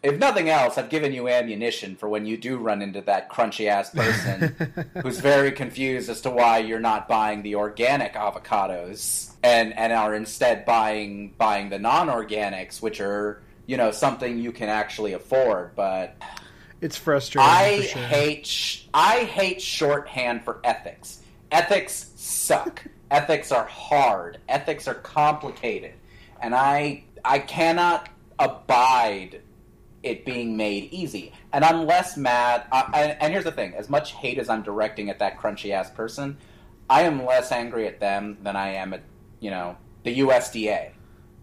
if nothing else, I've given you ammunition for when you do run into that crunchy ass person who's very confused as to why you're not buying the organic avocados and and are instead buying buying the non-organics, which are you know something you can actually afford. But it's frustrating I sure. hate sh- I hate shorthand for ethics. Ethics suck. ethics are hard. Ethics are complicated, and I I cannot abide it being made easy. And I'm less mad. I, and, and here's the thing: as much hate as I'm directing at that crunchy ass person, I am less angry at them than I am at you know the USDA,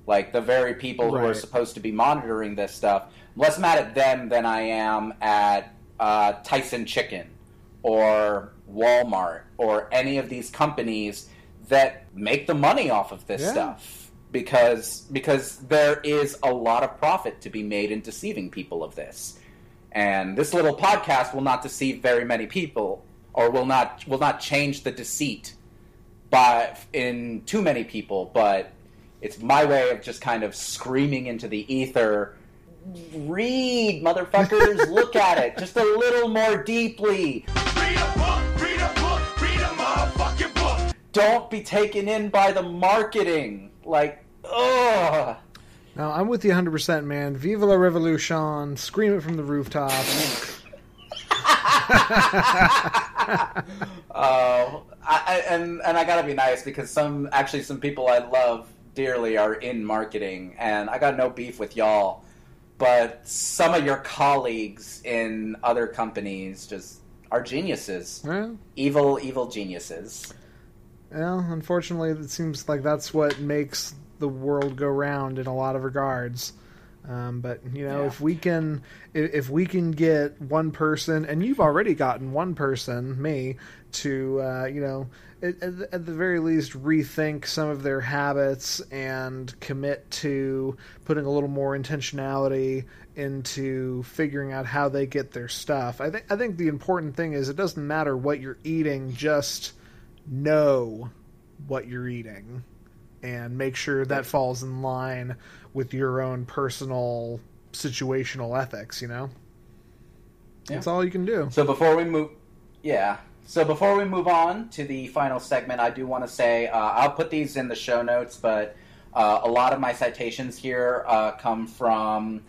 like the very people who are supposed to be monitoring this stuff. I'm less mad at them than I am at uh, Tyson Chicken or Walmart or any of these companies that make the money off of this Yeah. stuff because because there is a lot of profit to be made in deceiving people of this. And this little podcast will not deceive very many people or will not will not change the deceit by in too many people, but it's my way of just kind of screaming into the ether read motherfuckers. Look at it. Just a little more deeply. Don't be taken in by the marketing. Like ugh. Now I'm with you 100, percent man. Viva la revolution! Scream it from the rooftop. Oh, I, I, and and I gotta be nice because some actually some people I love dearly are in marketing, and I got no beef with y'all, but some of your colleagues in other companies just are geniuses, Well, evil, evil geniuses. well, unfortunately, it seems like that's what makes the world go round in a lot of regards. Um, but you know, Yeah. if we can, if we can get one person, and you've already gotten one person, me, to uh, you know, at, at the- very least, rethink some of their habits and commit to putting a little more intentionality into figuring out how they get their stuff. I think I think the important thing is it doesn't matter what you're eating, just know what you're eating and make sure that falls in line with your own personal situational ethics, you know? Yeah. That's all you can do. So before we move Yeah. So before we move on to the final segment, I do want to say uh, I'll put these in the show notes, but uh, a lot of my citations here uh, come from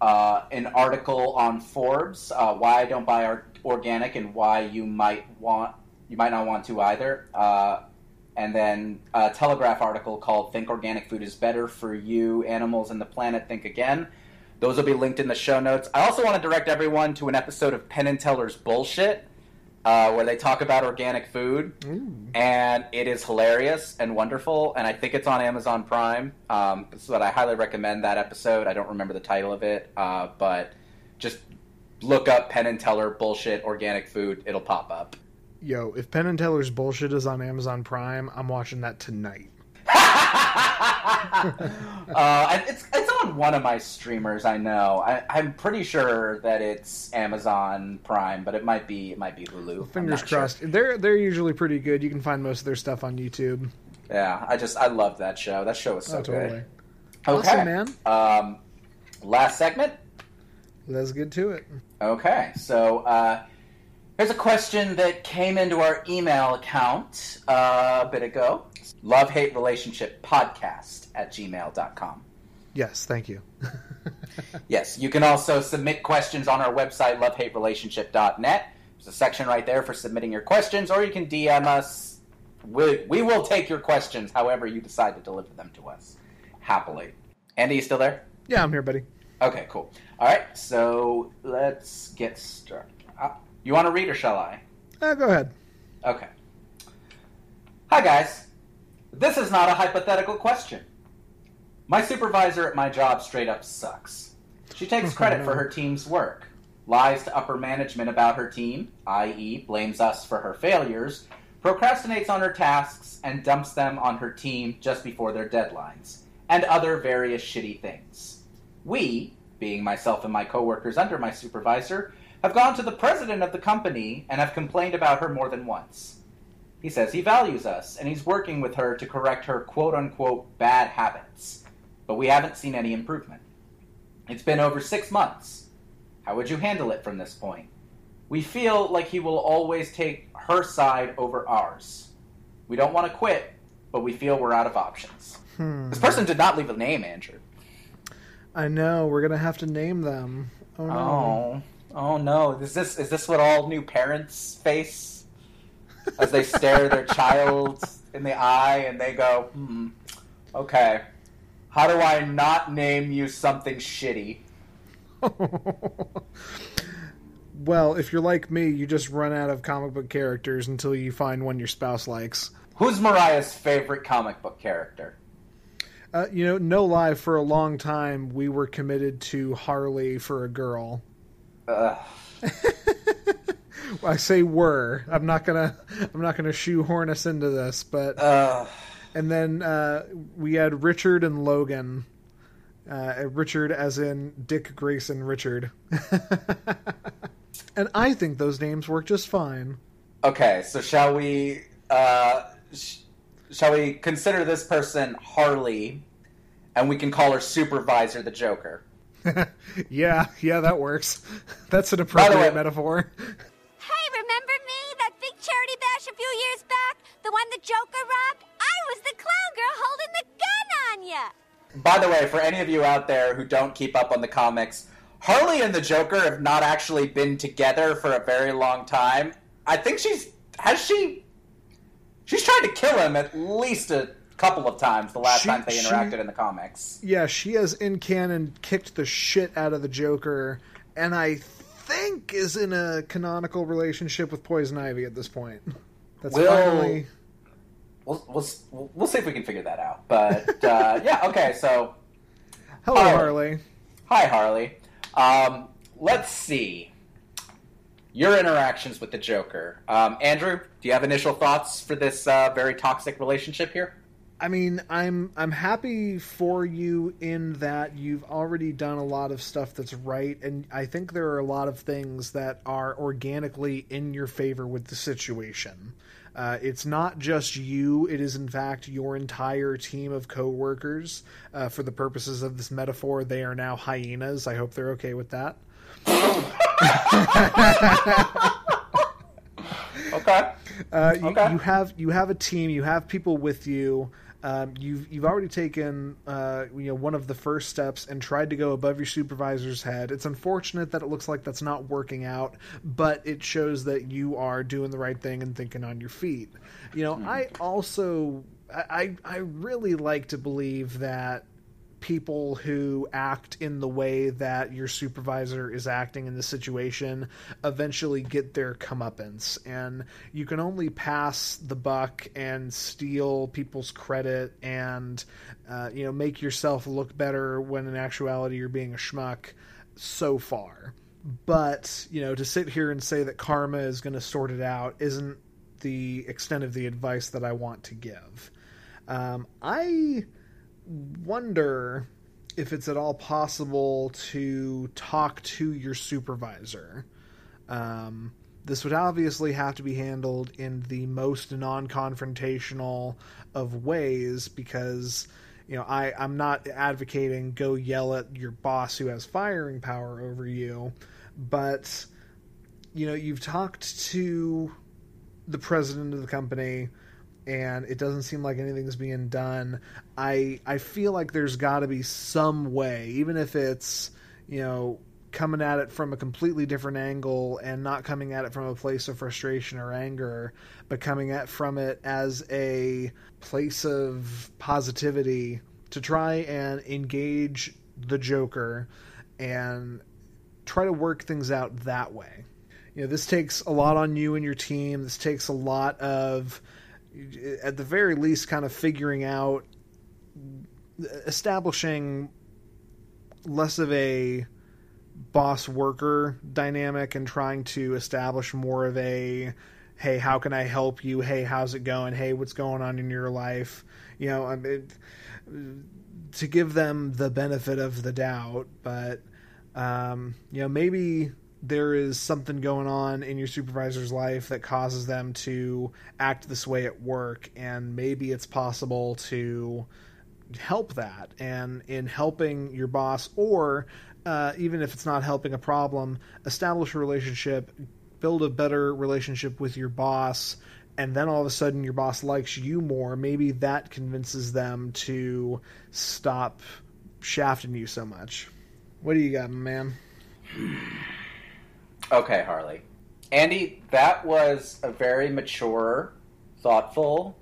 uh, an article on Forbes, uh, why I don't buy organic and why you might want you might not want to either, uh, and then a Telegraph article called "Think Organic Food is Better for You, Animals, and the Planet. Think Again." Those will be linked in the show notes. I also want to direct everyone to an episode of Penn and Teller's Bullshit, uh, where they talk about organic food, and it is hilarious and wonderful. And I think it's on Amazon Prime, um, so that I highly recommend that episode. I don't remember the title of it, uh, but just look up Penn and Teller Bullshit Organic Food. It'll pop up. Yo, if Penn and Teller's bullshit is on Amazon Prime, I'm watching that tonight. Uh, it's it's on one of my streamers. I know. I, I'm pretty sure that it's Amazon Prime, but it might be it might be Hulu. Fingers not sure. crossed. They're they're usually pretty good. You can find most of their stuff on YouTube. Yeah, I just I love that show. That show is so Oh, totally. good. Okay, Awesome, man. Um, last segment. Let's get to it. Okay, so uh, here's a question that came into our email account uh, a bit ago. Love hate relationship podcast at gmail.com. Yes, thank you. Yes, you can also submit questions on our website, lovehaterelationship.net. There's a section right there for submitting your questions, or you can DM us. We, we will take your questions however you decide to deliver them to us. Happily. Andy, you still there? Yeah, I'm here, buddy. Okay, cool. All right, so let's get started. You want to read or shall I? Uh, go ahead. Okay. Hi, guys. This is not a hypothetical question. My supervisor at my job straight up sucks. She takes credit for her team's work, lies to upper management about her team, i.e., blames us for her failures, procrastinates on her tasks, and dumps them on her team just before their deadlines, and other various shitty things. We, being myself and my coworkers under my supervisor, have gone to the president of the company and have complained about her more than once. He says he values us and he's working with her to correct her quote unquote bad habits, but we haven't seen any improvement. It's been over six months. How would you handle it from this point? We feel like he will always take her side over ours. We don't want to quit, but we feel we're out of options. Hmm. This person did not leave a name, Andrew. I know we're gonna have to name them. Oh no. Oh, oh no! Is this is this what all new parents face as they stare their child in the eye and they go, "Hmm, okay, how do I not name you something shitty?" Well, if you're like me, you just run out of comic book characters until you find one your spouse likes. Who's Mariah's favorite comic book character? Uh, you know, no lie, for a long time we were committed to Harley for a girl. Ugh. I say were. I'm not gonna. I'm not gonna shoehorn us into this, but. Ugh. And then uh, we had Richard and Logan. Uh, Richard, as in Dick Grayson Richard. and I think those names work just fine. Okay, so shall we? Uh, sh- shall we consider this person Harley, and we can call her supervisor the Joker? yeah, yeah, that works. That's an appropriate metaphor. Hey, remember me? That big charity bash a few years back? The one the Joker robbed? I was the clown girl holding the gun on ya! By the way, for any of you out there who don't keep up on the comics, Harley and the Joker have not actually been together for a very long time. I think she's has she she's tried to kill him at least a couple of times the last She- time they she- interacted in the comics. Yeah, she has in canon kicked the shit out of the Joker, and I think is in a canonical relationship with Poison Ivy at this point. That's Will- finally. We'll, we'll, we'll see if we can figure that out. But uh, yeah, okay, so Hello, Hi. Harley. Hi, Harley. Um, let's see. Your interactions with the Joker. Um, Andrew, do you have initial thoughts for this uh, very toxic relationship here? I mean, I'm I'm happy for you in that you've already done a lot of stuff that's right, and I think there are a lot of things that are organically in your favor with the situation. Uh, it's not just you; it is in fact your entire team of coworkers. Uh, for the purposes of this metaphor, they are now hyenas. I hope they're okay with that. Okay. Uh, you, Okay. you have you have a team. You have people with you. Um, you've you've already taken uh, you know one of the first steps and tried to go above your supervisor's head. It's unfortunate that it looks like that's not working out, but it shows that you are doing the right thing and thinking on your feet. You know, I also I I I really like to believe that people who act in the way that your supervisor is acting in the situation eventually get their comeuppance. And you can only pass the buck and steal people's credit and, uh, you know, make yourself look better when in actuality you're being a schmuck so far. But, you know, to sit here and say that karma is going to sort it out isn't the extent of the advice that I want to give. Um, I wonder if it's at all possible to talk to your supervisor. Um, this would obviously have to be handled in the most non-confrontational of ways because you know I, I'm not advocating go yell at your boss who has firing power over you, but you know you've talked to the president of the company and it doesn't seem like anything's being done. I I feel like there's got to be some way, even if it's you know coming at it from a completely different angle and not coming at it from a place of frustration or anger, but coming at from it as a place of positivity to try and engage the Joker and try to work things out that way. You know, this takes a lot on you and your team. This takes a lot of at the very least, kind of figuring out, establishing less of a boss worker dynamic and trying to establish more of a hey, how can I help you? Hey, how's it going? Hey, what's going on in your life? You know, I mean, to give them the benefit of the doubt, but um, you know, maybe there is something going on in your supervisor's life that causes them to act this way at work, and maybe it's possible to help that. And in helping your boss, or uh, even if it's not helping a problem, establish a relationship, build a better relationship with your boss, and then all of a sudden your boss likes you more. Maybe that convinces them to stop shafting you so much. What do you got, man? Okay, Harley. Andy, that was a very mature, thoughtful,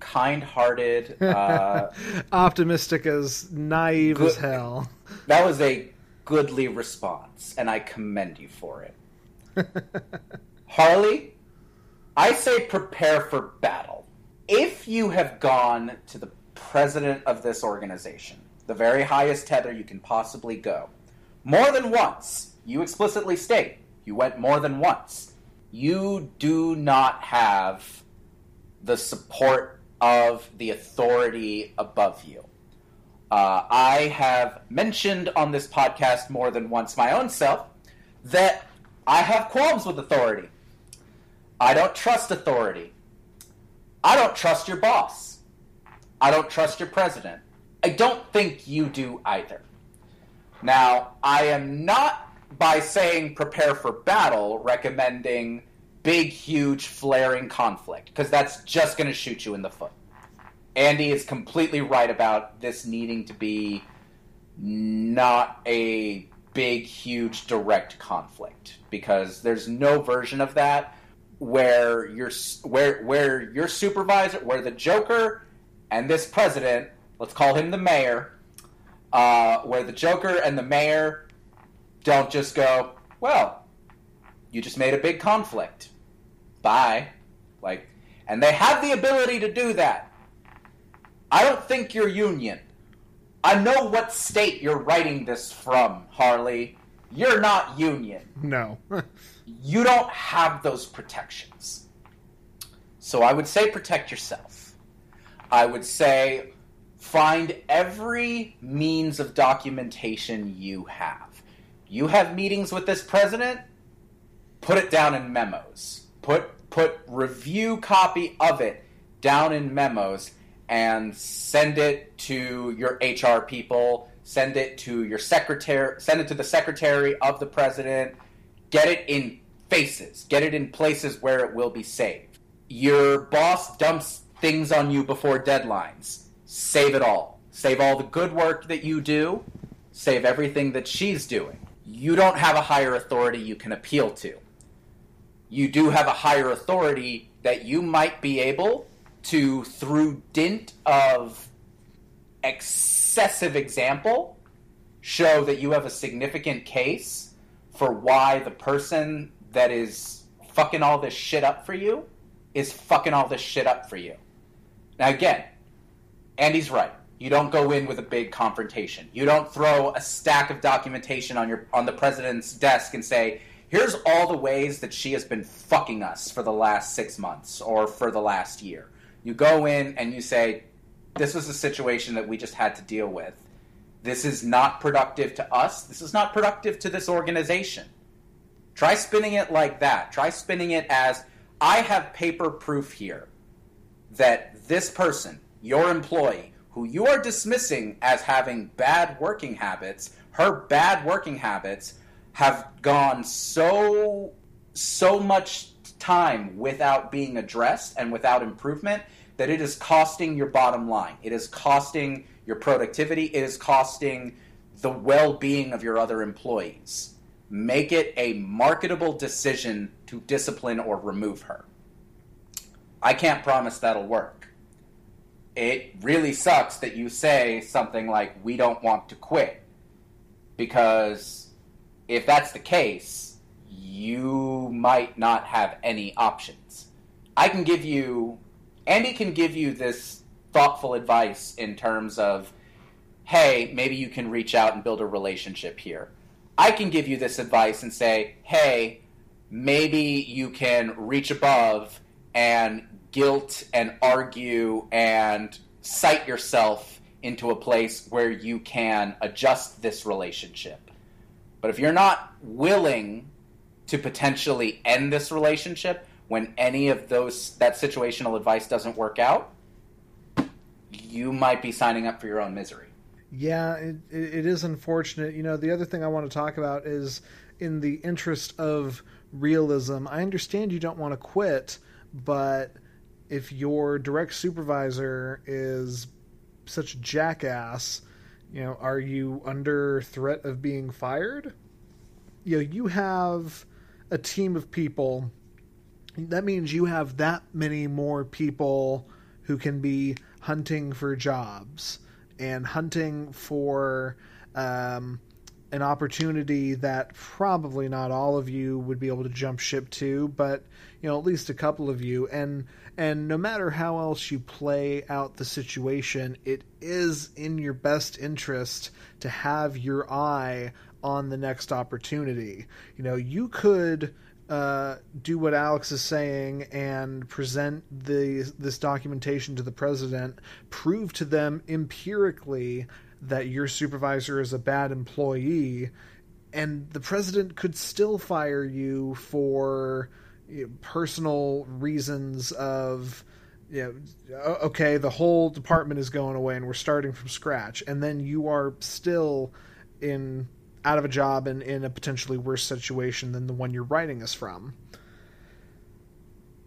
kind-hearted. Uh, Optimistic as naive Good- as hell. that was a goodly response, and I commend you for it. Harley, I say prepare for battle. If you have gone to the president of this organization, the very highest tether you can possibly go, more than once, you explicitly state you went more than once, you do not have the support of the authority above you. Uh, I have mentioned on this podcast more than once my own self that I have qualms with authority. I don't trust authority. I don't trust your boss. I don't trust your president. I don't think you do either. Now, I am not, by saying prepare for battle, recommending big, huge, flaring conflict, because that's just going to shoot you in the foot. Andy is completely right about this needing to be not a big, huge, direct conflict because there's no version of that where your where where your supervisor, where the Joker and this president, let's call him the mayor, uh, where the Joker and the mayor don't just go, well, you just made a big conflict. Bye. Like, and they have the ability to do that. I don't think you're union. I know what state you're writing this from, Harley. You're not union. No. You don't have those protections. So I would say protect yourself. I would say find every means of documentation you have. You have meetings with this president, put it down in memos. Put put review copy of it down in memos and send it to your HR people, send it to your secretary, send it to the secretary of the president, get it in faces. Get it in places where it will be saved. Your boss dumps things on you before deadlines. Save it all. Save all the good work that you do. Save everything that she's doing. You don't have a higher authority you can appeal to. You do have a higher authority that you might be able to, through dint of excessive example, show that you have a significant case for why the person that is fucking all this shit up for you is fucking all this shit up for you. Now, again, Andy's right. You don't go in with a big confrontation. You don't throw a stack of documentation on your on the president's desk and say, "Here's all the ways that she has been fucking us for the last 6 months or for the last year." You go in and you say, "This was a situation that we just had to deal with. This is not productive to us. This is not productive to this organization." Try spinning it like that. Try spinning it as I have paper proof here that this person, your employee, who you are dismissing as having bad working habits, her bad working habits have gone so so much time without being addressed and without improvement that it is costing your bottom line. It is costing your productivity, it is costing the well-being of your other employees. Make it a marketable decision to discipline or remove her. I can't promise that'll work. It really sucks that you say something like, we don't want to quit. Because if that's the case, you might not have any options. I can give you, Andy can give you this thoughtful advice in terms of, hey, maybe you can reach out and build a relationship here. I can give you this advice and say, hey, maybe you can reach above and guilt and argue and cite yourself into a place where you can adjust this relationship. But if you're not willing to potentially end this relationship when any of those that situational advice doesn't work out, you might be signing up for your own misery. Yeah, it, it is unfortunate. You know, the other thing I want to talk about is in the interest of realism. I understand you don't want to quit, but if your direct supervisor is such a jackass, you know, are you under threat of being fired? You know, you have a team of people. That means you have that many more people who can be hunting for jobs and hunting for um, an opportunity that probably not all of you would be able to jump ship to, but you know at least a couple of you. And and no matter how else you play out the situation, it is in your best interest to have your eye on the next opportunity. You know, you could uh, do what Alex is saying and present the this documentation to the president, prove to them empirically that your supervisor is a bad employee, and the president could still fire you for you know, personal reasons of you know, okay, the whole department is going away and we're starting from scratch, and then you are still in out of a job and in a potentially worse situation than the one you're writing us from.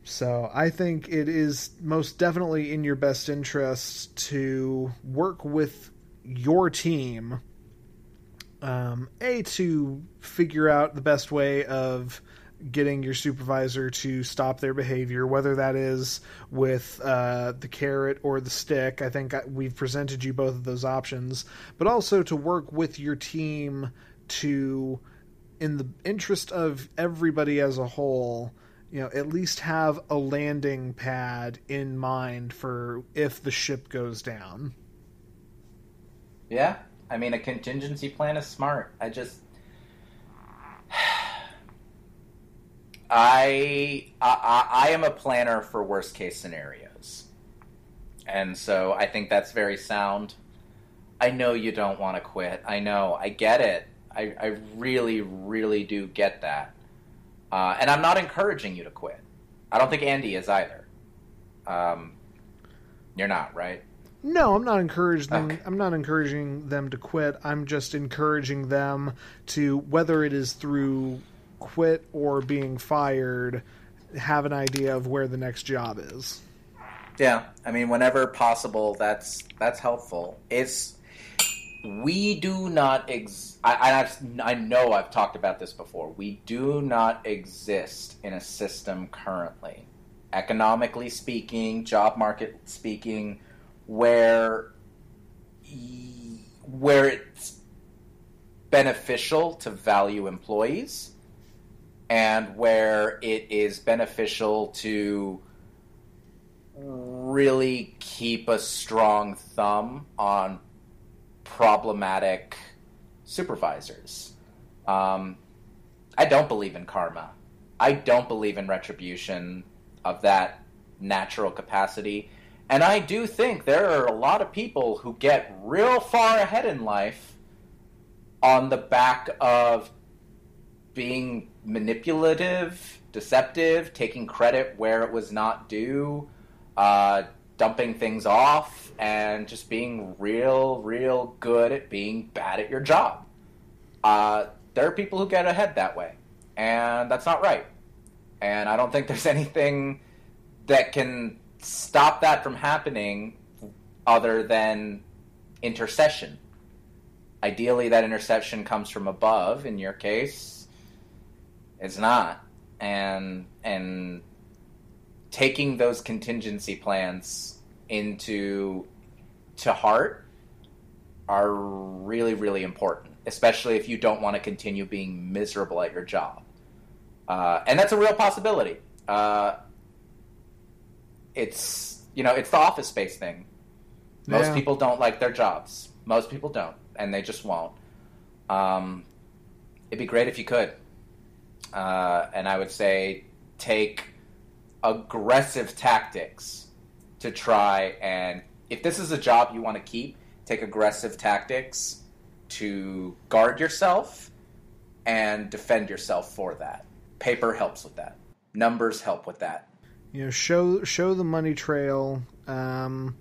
So I think it is most definitely in your best interest to work with your team. Um, a to figure out the best way of getting your supervisor to stop their behavior, whether that is with uh, the carrot or the stick. I think we've presented you both of those options, but also to work with your team to, in the interest of everybody as a whole, you know, at least have a landing pad in mind for if the ship goes down. Yeah, I mean, a contingency plan is smart. I just. I, I I am a planner for worst case scenarios, and so I think that's very sound. I know you don't want to quit. I know. I get it. I, I really, really do get that. Uh, and I'm not encouraging you to quit. I don't think Andy is either. Um, you're not, right? No, I'm not encouraging them. Okay. I'm not encouraging them to quit. I'm just encouraging them to, whether it is through quit or being fired have an idea of where the next job is. Yeah, I mean, whenever possible, that's that's helpful. It's we do not ex. I, I've, I know I've talked about this before. We do not exist in a system currently, economically speaking, job market speaking, where where it's beneficial to value employees and where it is beneficial to really keep a strong thumb on problematic supervisors. Um, I don't believe in karma. I don't believe in retribution of that natural capacity. And I do think there are a lot of people who get real far ahead in life on the back of being manipulative, deceptive, taking credit where it was not due, uh, dumping things off, and just being real, real good at being bad at your job. Uh, there are people who get ahead that way, and that's not right. And I don't think there's anything that can stop that from happening other than intercession. Ideally, that intercession comes from above. In your case, it's not, and and taking those contingency plans into to heart are really really important, especially if you don't want to continue being miserable at your job, uh, and that's a real possibility. Uh, it's you know it's the office space thing. Most Yeah. people don't like their jobs. Most people don't, and they just won't. Um, it'd be great if you could, uh, and I would say take aggressive tactics to try and if this is a job you want to keep, take aggressive tactics to guard yourself and defend yourself for that. Paper helps with that. Numbers help with that. you know show show the money trail um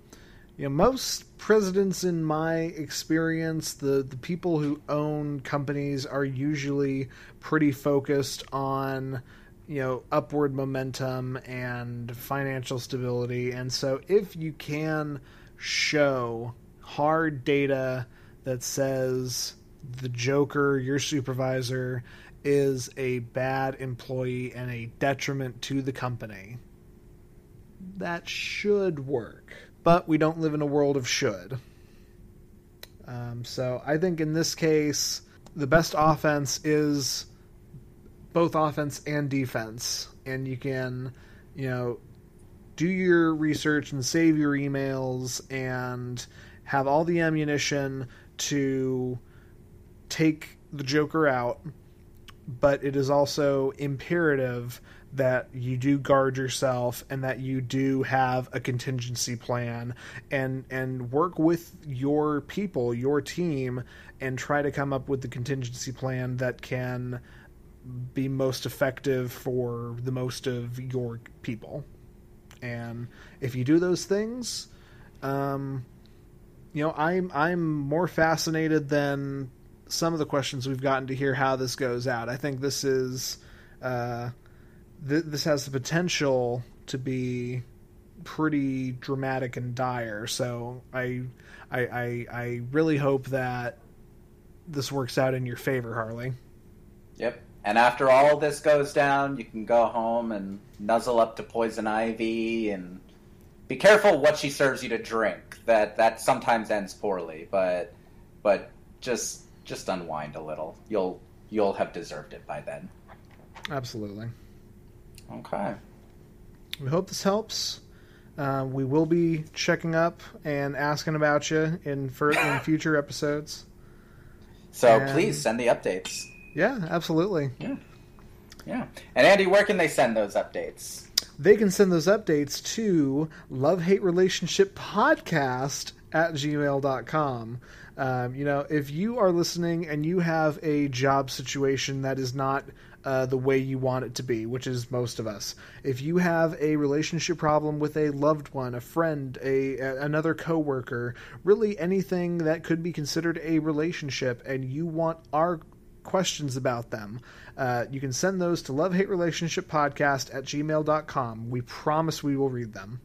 you know most presidents in my experience the the people who own companies are usually pretty focused on you know upward momentum and financial stability and so if you can show hard data that says the joker your supervisor is a bad employee and a detriment to the company that should work. But we don't live in a world of should. Um, so I think in this case, the best offense is both offense and defense. And you can, you know, do your research and save your emails and have all the ammunition to take the Joker out. But it is also imperative that you do guard yourself and that you do have a contingency plan and and work with your people, your team and try to come up with the contingency plan that can be most effective for the most of your people. And if you do those things, um, you know, I'm I'm more fascinated than some of the questions we've gotten to hear how this goes out. I think this is uh, th- this has the potential to be pretty dramatic and dire. So I, I, I, I really hope that this works out in your favor, Harley. Yep. And after all this goes down, you can go home and nuzzle up to Poison Ivy and be careful what she serves you to drink. That that sometimes ends poorly, but but just just unwind a little. You'll you'll have deserved it by then. Absolutely. Okay. We hope this helps. Uh, we will be checking up and asking about you in for in future episodes. So And- please send the updates. Yeah, absolutely. Yeah. Yeah. And Andy, where can they send those updates? They can send those updates to love hate relationship podcast at gmail.com. Um, you know, if you are listening and you have a job situation that is not uh, the way you want it to be, which is most of us, if you have a relationship problem with a loved one, a friend, a, a another coworker, really anything that could be considered a relationship, and you want our questions about them, uh, you can send those to lovehaterelationshippodcast at gmail.com. We promise we will read them.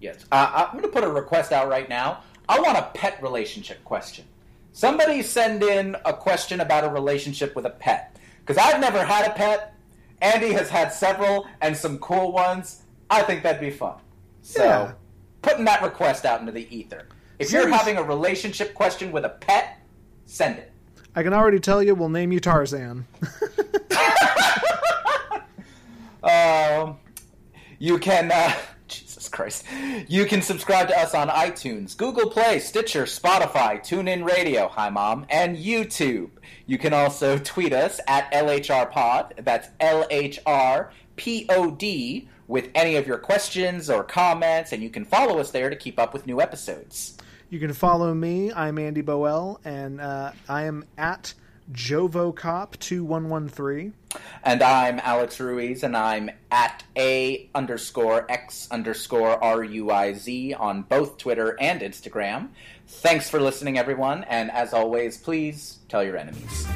Yes. Uh, I'm going to put a request out right now. I want a pet relationship question. Somebody send in a question about a relationship with a pet. Because I've never had a pet. Andy has had several and some cool ones. I think that'd be fun. So, Yeah. putting that request out into the ether. If you're having a relationship question with a pet, send it. I can already tell you we'll name you Tarzan. Um, you can, uh, Christ, you can subscribe to us on iTunes, Google Play, Stitcher, Spotify, TuneIn Radio, hi mom, and YouTube. You can also tweet us at LHRPod, that's L-H-R-P-O-D, with any of your questions or comments, and you can follow us there to keep up with new episodes. You can follow me. I'm Andy Boel, and uh, I am at JovoCop2113. And I'm Alex Ruiz, and I'm at A underscore X underscore R U I Z on both Twitter and Instagram. Thanks for listening, everyone, and as always, please tell your enemies.